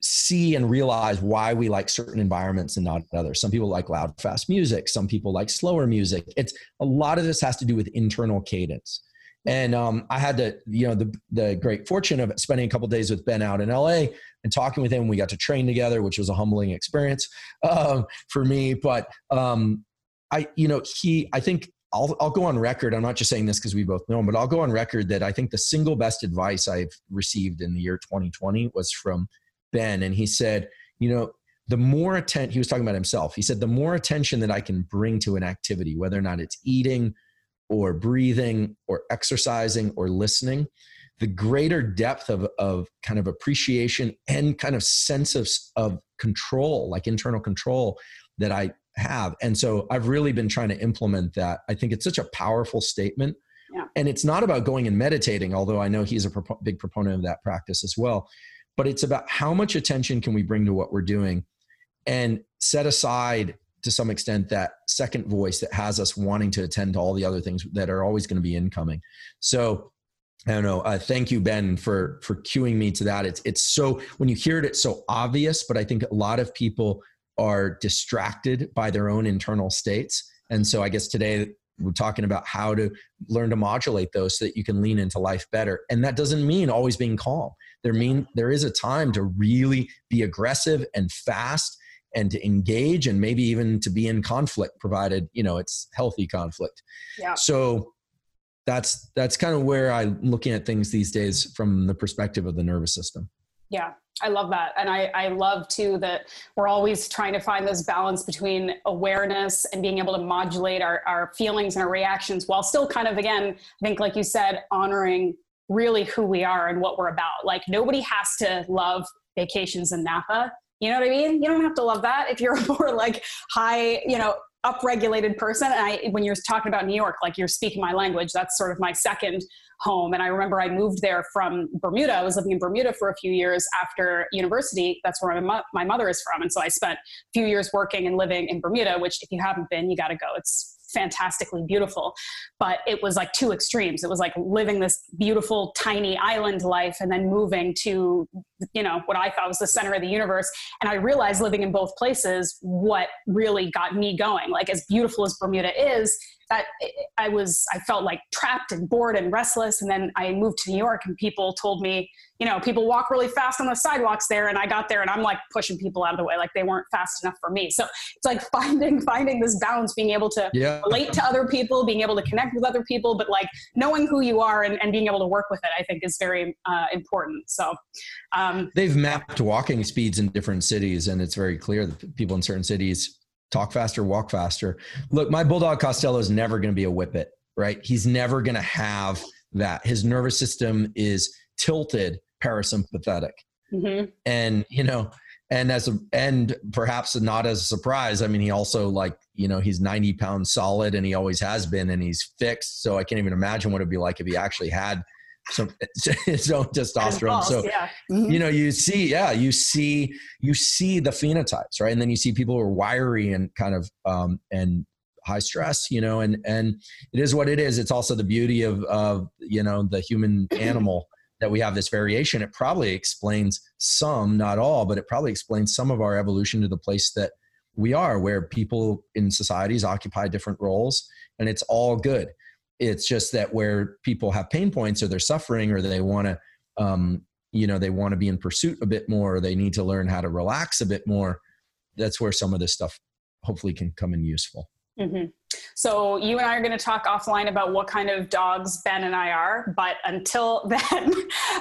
see and realize why we like certain environments and not others. Some people like loud, fast music. Some people like slower music. It's a lot of this has to do with internal cadence. And um, I had the, you know, the, the great fortune of spending a couple days with Ben out in LA and talking with him. We got to train together, which was a humbling experience um, for me. But um, I, you know, he, I think I'll, I'll go on record. I'm not just saying this because we both know him, but I'll go on record that I think the single best advice I've received in the year 2020 was from Ben. And he said, you know, the more attention, he was talking about himself. He said, the more attention that I can bring to an activity, whether or not it's eating or breathing or exercising or listening, the greater depth of, of kind of appreciation and kind of sense of, of control, like internal control that I have. And so I've really been trying to implement that. I think it's such a powerful statement. Yeah. And it's not about going and meditating, although I know he's a pro- big proponent of that practice as well. But it's about how much attention can we bring to what we're doing and set aside to some extent that second voice that has us wanting to attend to all the other things that are always going to be incoming. So I don't know. Uh, thank you, Ben, for for cueing me to that. It's it's so when you hear it, it's so obvious, but I think a lot of people are distracted by their own internal states, and so I guess today we're talking about how to learn to modulate those so that you can lean into life better. And that doesn't mean always being calm. There mean there is a time to really be aggressive and fast and to engage and maybe even to be in conflict provided you know it's healthy conflict. Yeah. so that's that's kind of where i'm looking at things these days from the perspective of the nervous system. Yeah i love that. And i i love too that we're always trying to find this balance between awareness and being able to modulate our, our feelings and our reactions while still kind of again i think like you said honoring really who we are and what we're about like nobody has to love vacations in napa you know what I mean? You don't have to love that if you're a more like high, you know, upregulated person. And I, when you're talking about New York, like you're speaking my language, that's sort of my second home. And I remember I moved there from Bermuda. I was living in Bermuda for a few years after university. That's where my, my mother is from. And so I spent a few years working and living in Bermuda, which if you haven't been, you got to go. It's fantastically beautiful. But it was like two extremes. It was like living this beautiful, tiny island life and then moving to, you know, what I thought was the center of the universe. And I realized living in both places what really got me going. Like, as beautiful as Bermuda is, that I was, I felt like trapped and bored and restless. And then I moved to New York and people told me, you know, people walk really fast on the sidewalks there. And I got there and I'm like pushing people out of the way, like they weren't fast enough for me. So it's like finding, finding this balance, being able to yeah. relate to other people, being able to connect with other people, but like knowing who you are and, and being able to work with it, I think is very uh, important. So um, they've mapped walking speeds in different cities and it's very clear that people in certain cities talk faster, walk faster. Look, my bulldog Costello is never going to be a whippet, right? He's never going to have that. His nervous system is tilted parasympathetic. Mm-hmm. And, you know, and as a, and perhaps not as a surprise, I mean, he also like, you know he's 90 pounds solid and he always has been and he's fixed so i can't even imagine what it'd be like if he actually had some his own testosterone. so yeah. mm-hmm. you know you see yeah you see you see the phenotypes right? And then you see people who are wiry and kind of um and high stress you know and and it is what it is. It's also the beauty of of you know the human animal that we have this variation. It probably explains some not all but it probably explains some of our evolution to the place that we are where people in societies occupy different roles and it's all good it's just that where people have pain points or they're suffering or they want to um, you know they want to be in pursuit a bit more or they need to learn how to relax a bit more that's where some of this stuff hopefully can come in useful mm-hmm. so you and i are going to talk offline about what kind of dogs ben and i are but until then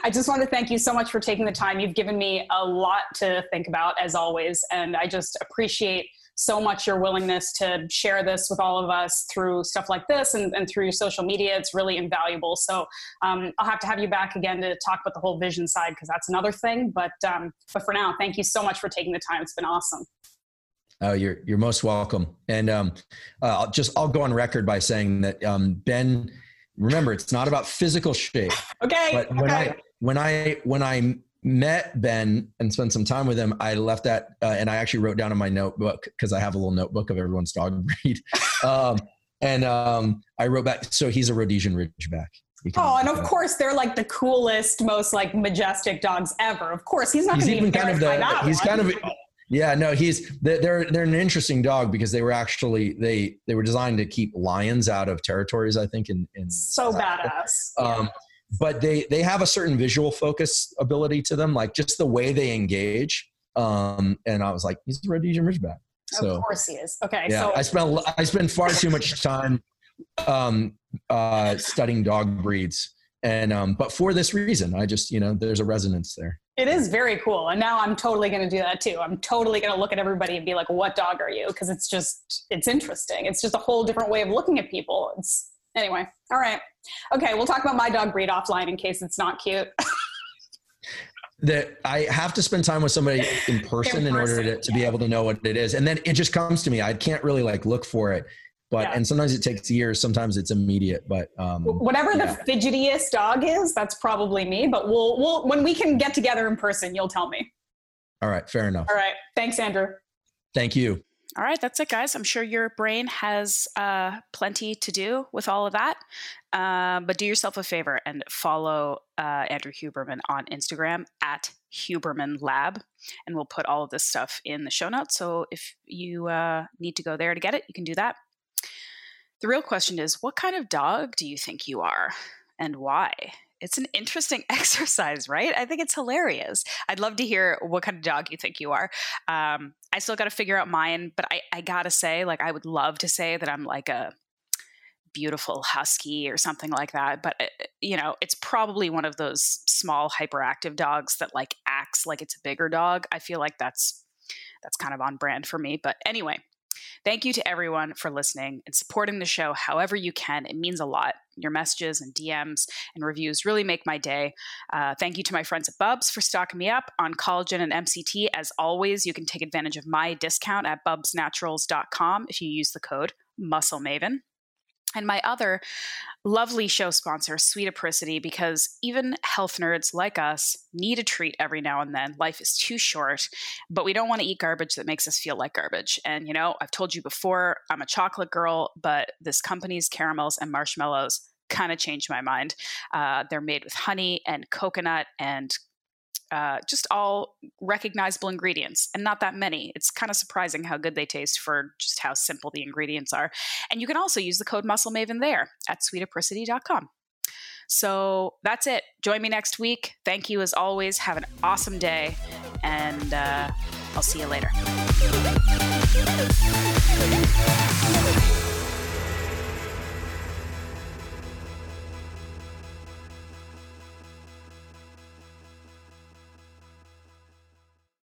i just want to thank you so much for taking the time you've given me a lot to think about as always and i just appreciate so much your willingness to share this with all of us through stuff like this and, and through your social media. It's really invaluable. So um, I'll have to have you back again to talk about the whole vision side because that's another thing. But um, but for now, thank you so much for taking the time. It's been awesome. Oh, you're you're most welcome. And um, uh, I'll just I'll go on record by saying that um, Ben. Remember, it's not about physical shape. Okay. But when okay. I when I when I met Ben and spent some time with him, I left that uh, and I actually wrote down in my notebook because I have a little notebook of everyone's dog breed. um, and um, I wrote back, so he's a Rhodesian Ridgeback. Oh, and of course they're like the coolest, most like majestic dogs ever. Of course, he's not he's even kind of the, he's kind of yeah, no, he's they're they're an interesting dog because they were actually they they were designed to keep lions out of territories. I think in in so badass. Um, yeah but they they have a certain visual focus ability to them, like just the way they engage. Um, and I was like, he's a Rhodesian Ridgeback. So, of course he is. Okay. Yeah, so I spent I spent far too much time um, uh, studying dog breeds, and um, but for this reason, I just you know there's a resonance there. It is very cool, and now I'm totally going to do that too. I'm totally going to look at everybody and be like, "What dog are you?" Because it's just it's interesting. It's just a whole different way of looking at people. It's anyway. All right. Okay, we'll talk about my dog breed offline in case it's not cute. that I have to spend time with somebody in person, in, person, in order to, to yeah. be able to know what it is. And then it just comes to me. I can't really like look for it. But yeah. and sometimes it takes years, sometimes it's immediate. But um, whatever yeah. the fidgetiest dog is, that's probably me. But we'll we'll when we can get together in person, you'll tell me. All right, fair enough. All right. Thanks, Andrew. Thank you. All right, that's it, guys. I'm sure your brain has uh, plenty to do with all of that. Uh, but do yourself a favor and follow uh, Andrew Huberman on Instagram at Huberman Lab. And we'll put all of this stuff in the show notes. So if you uh, need to go there to get it, you can do that. The real question is what kind of dog do you think you are and why? It's an interesting exercise, right? I think it's hilarious. I'd love to hear what kind of dog you think you are. Um, I still got to figure out mine, but I, I gotta say, like, I would love to say that I'm like a beautiful husky or something like that. But it, uh, you know, it's probably one of those small hyperactive dogs that like acts like it's a bigger dog. I feel like that's that's kind of on brand for me. But anyway, Thank you to everyone for listening and supporting the show however you can. It means a lot. Your messages and DMs and reviews really make my day. Uh, thank you to my friends at Bubs for stocking me up on collagen and MCT. As always, you can take advantage of my discount at bubsnaturals.com if you use the code MuscleMaven and my other lovely show sponsor, Sweet Apricity, because even health nerds like us need a treat every now and then. Life is too short, but we don't want to eat garbage that makes us feel like garbage. And, you know, I've told you before, I'm a chocolate girl, but this company's caramels and marshmallows kind of changed my mind. Uh, they're made with honey and coconut and uh, just all recognizable ingredients and not that many. It's kind of surprising how good they taste for just how simple the ingredients are. And you can also use the code Muscle Maven there at sweetapricity.com. So that's it. Join me next week. Thank you as always. Have an awesome day, and uh, I'll see you later.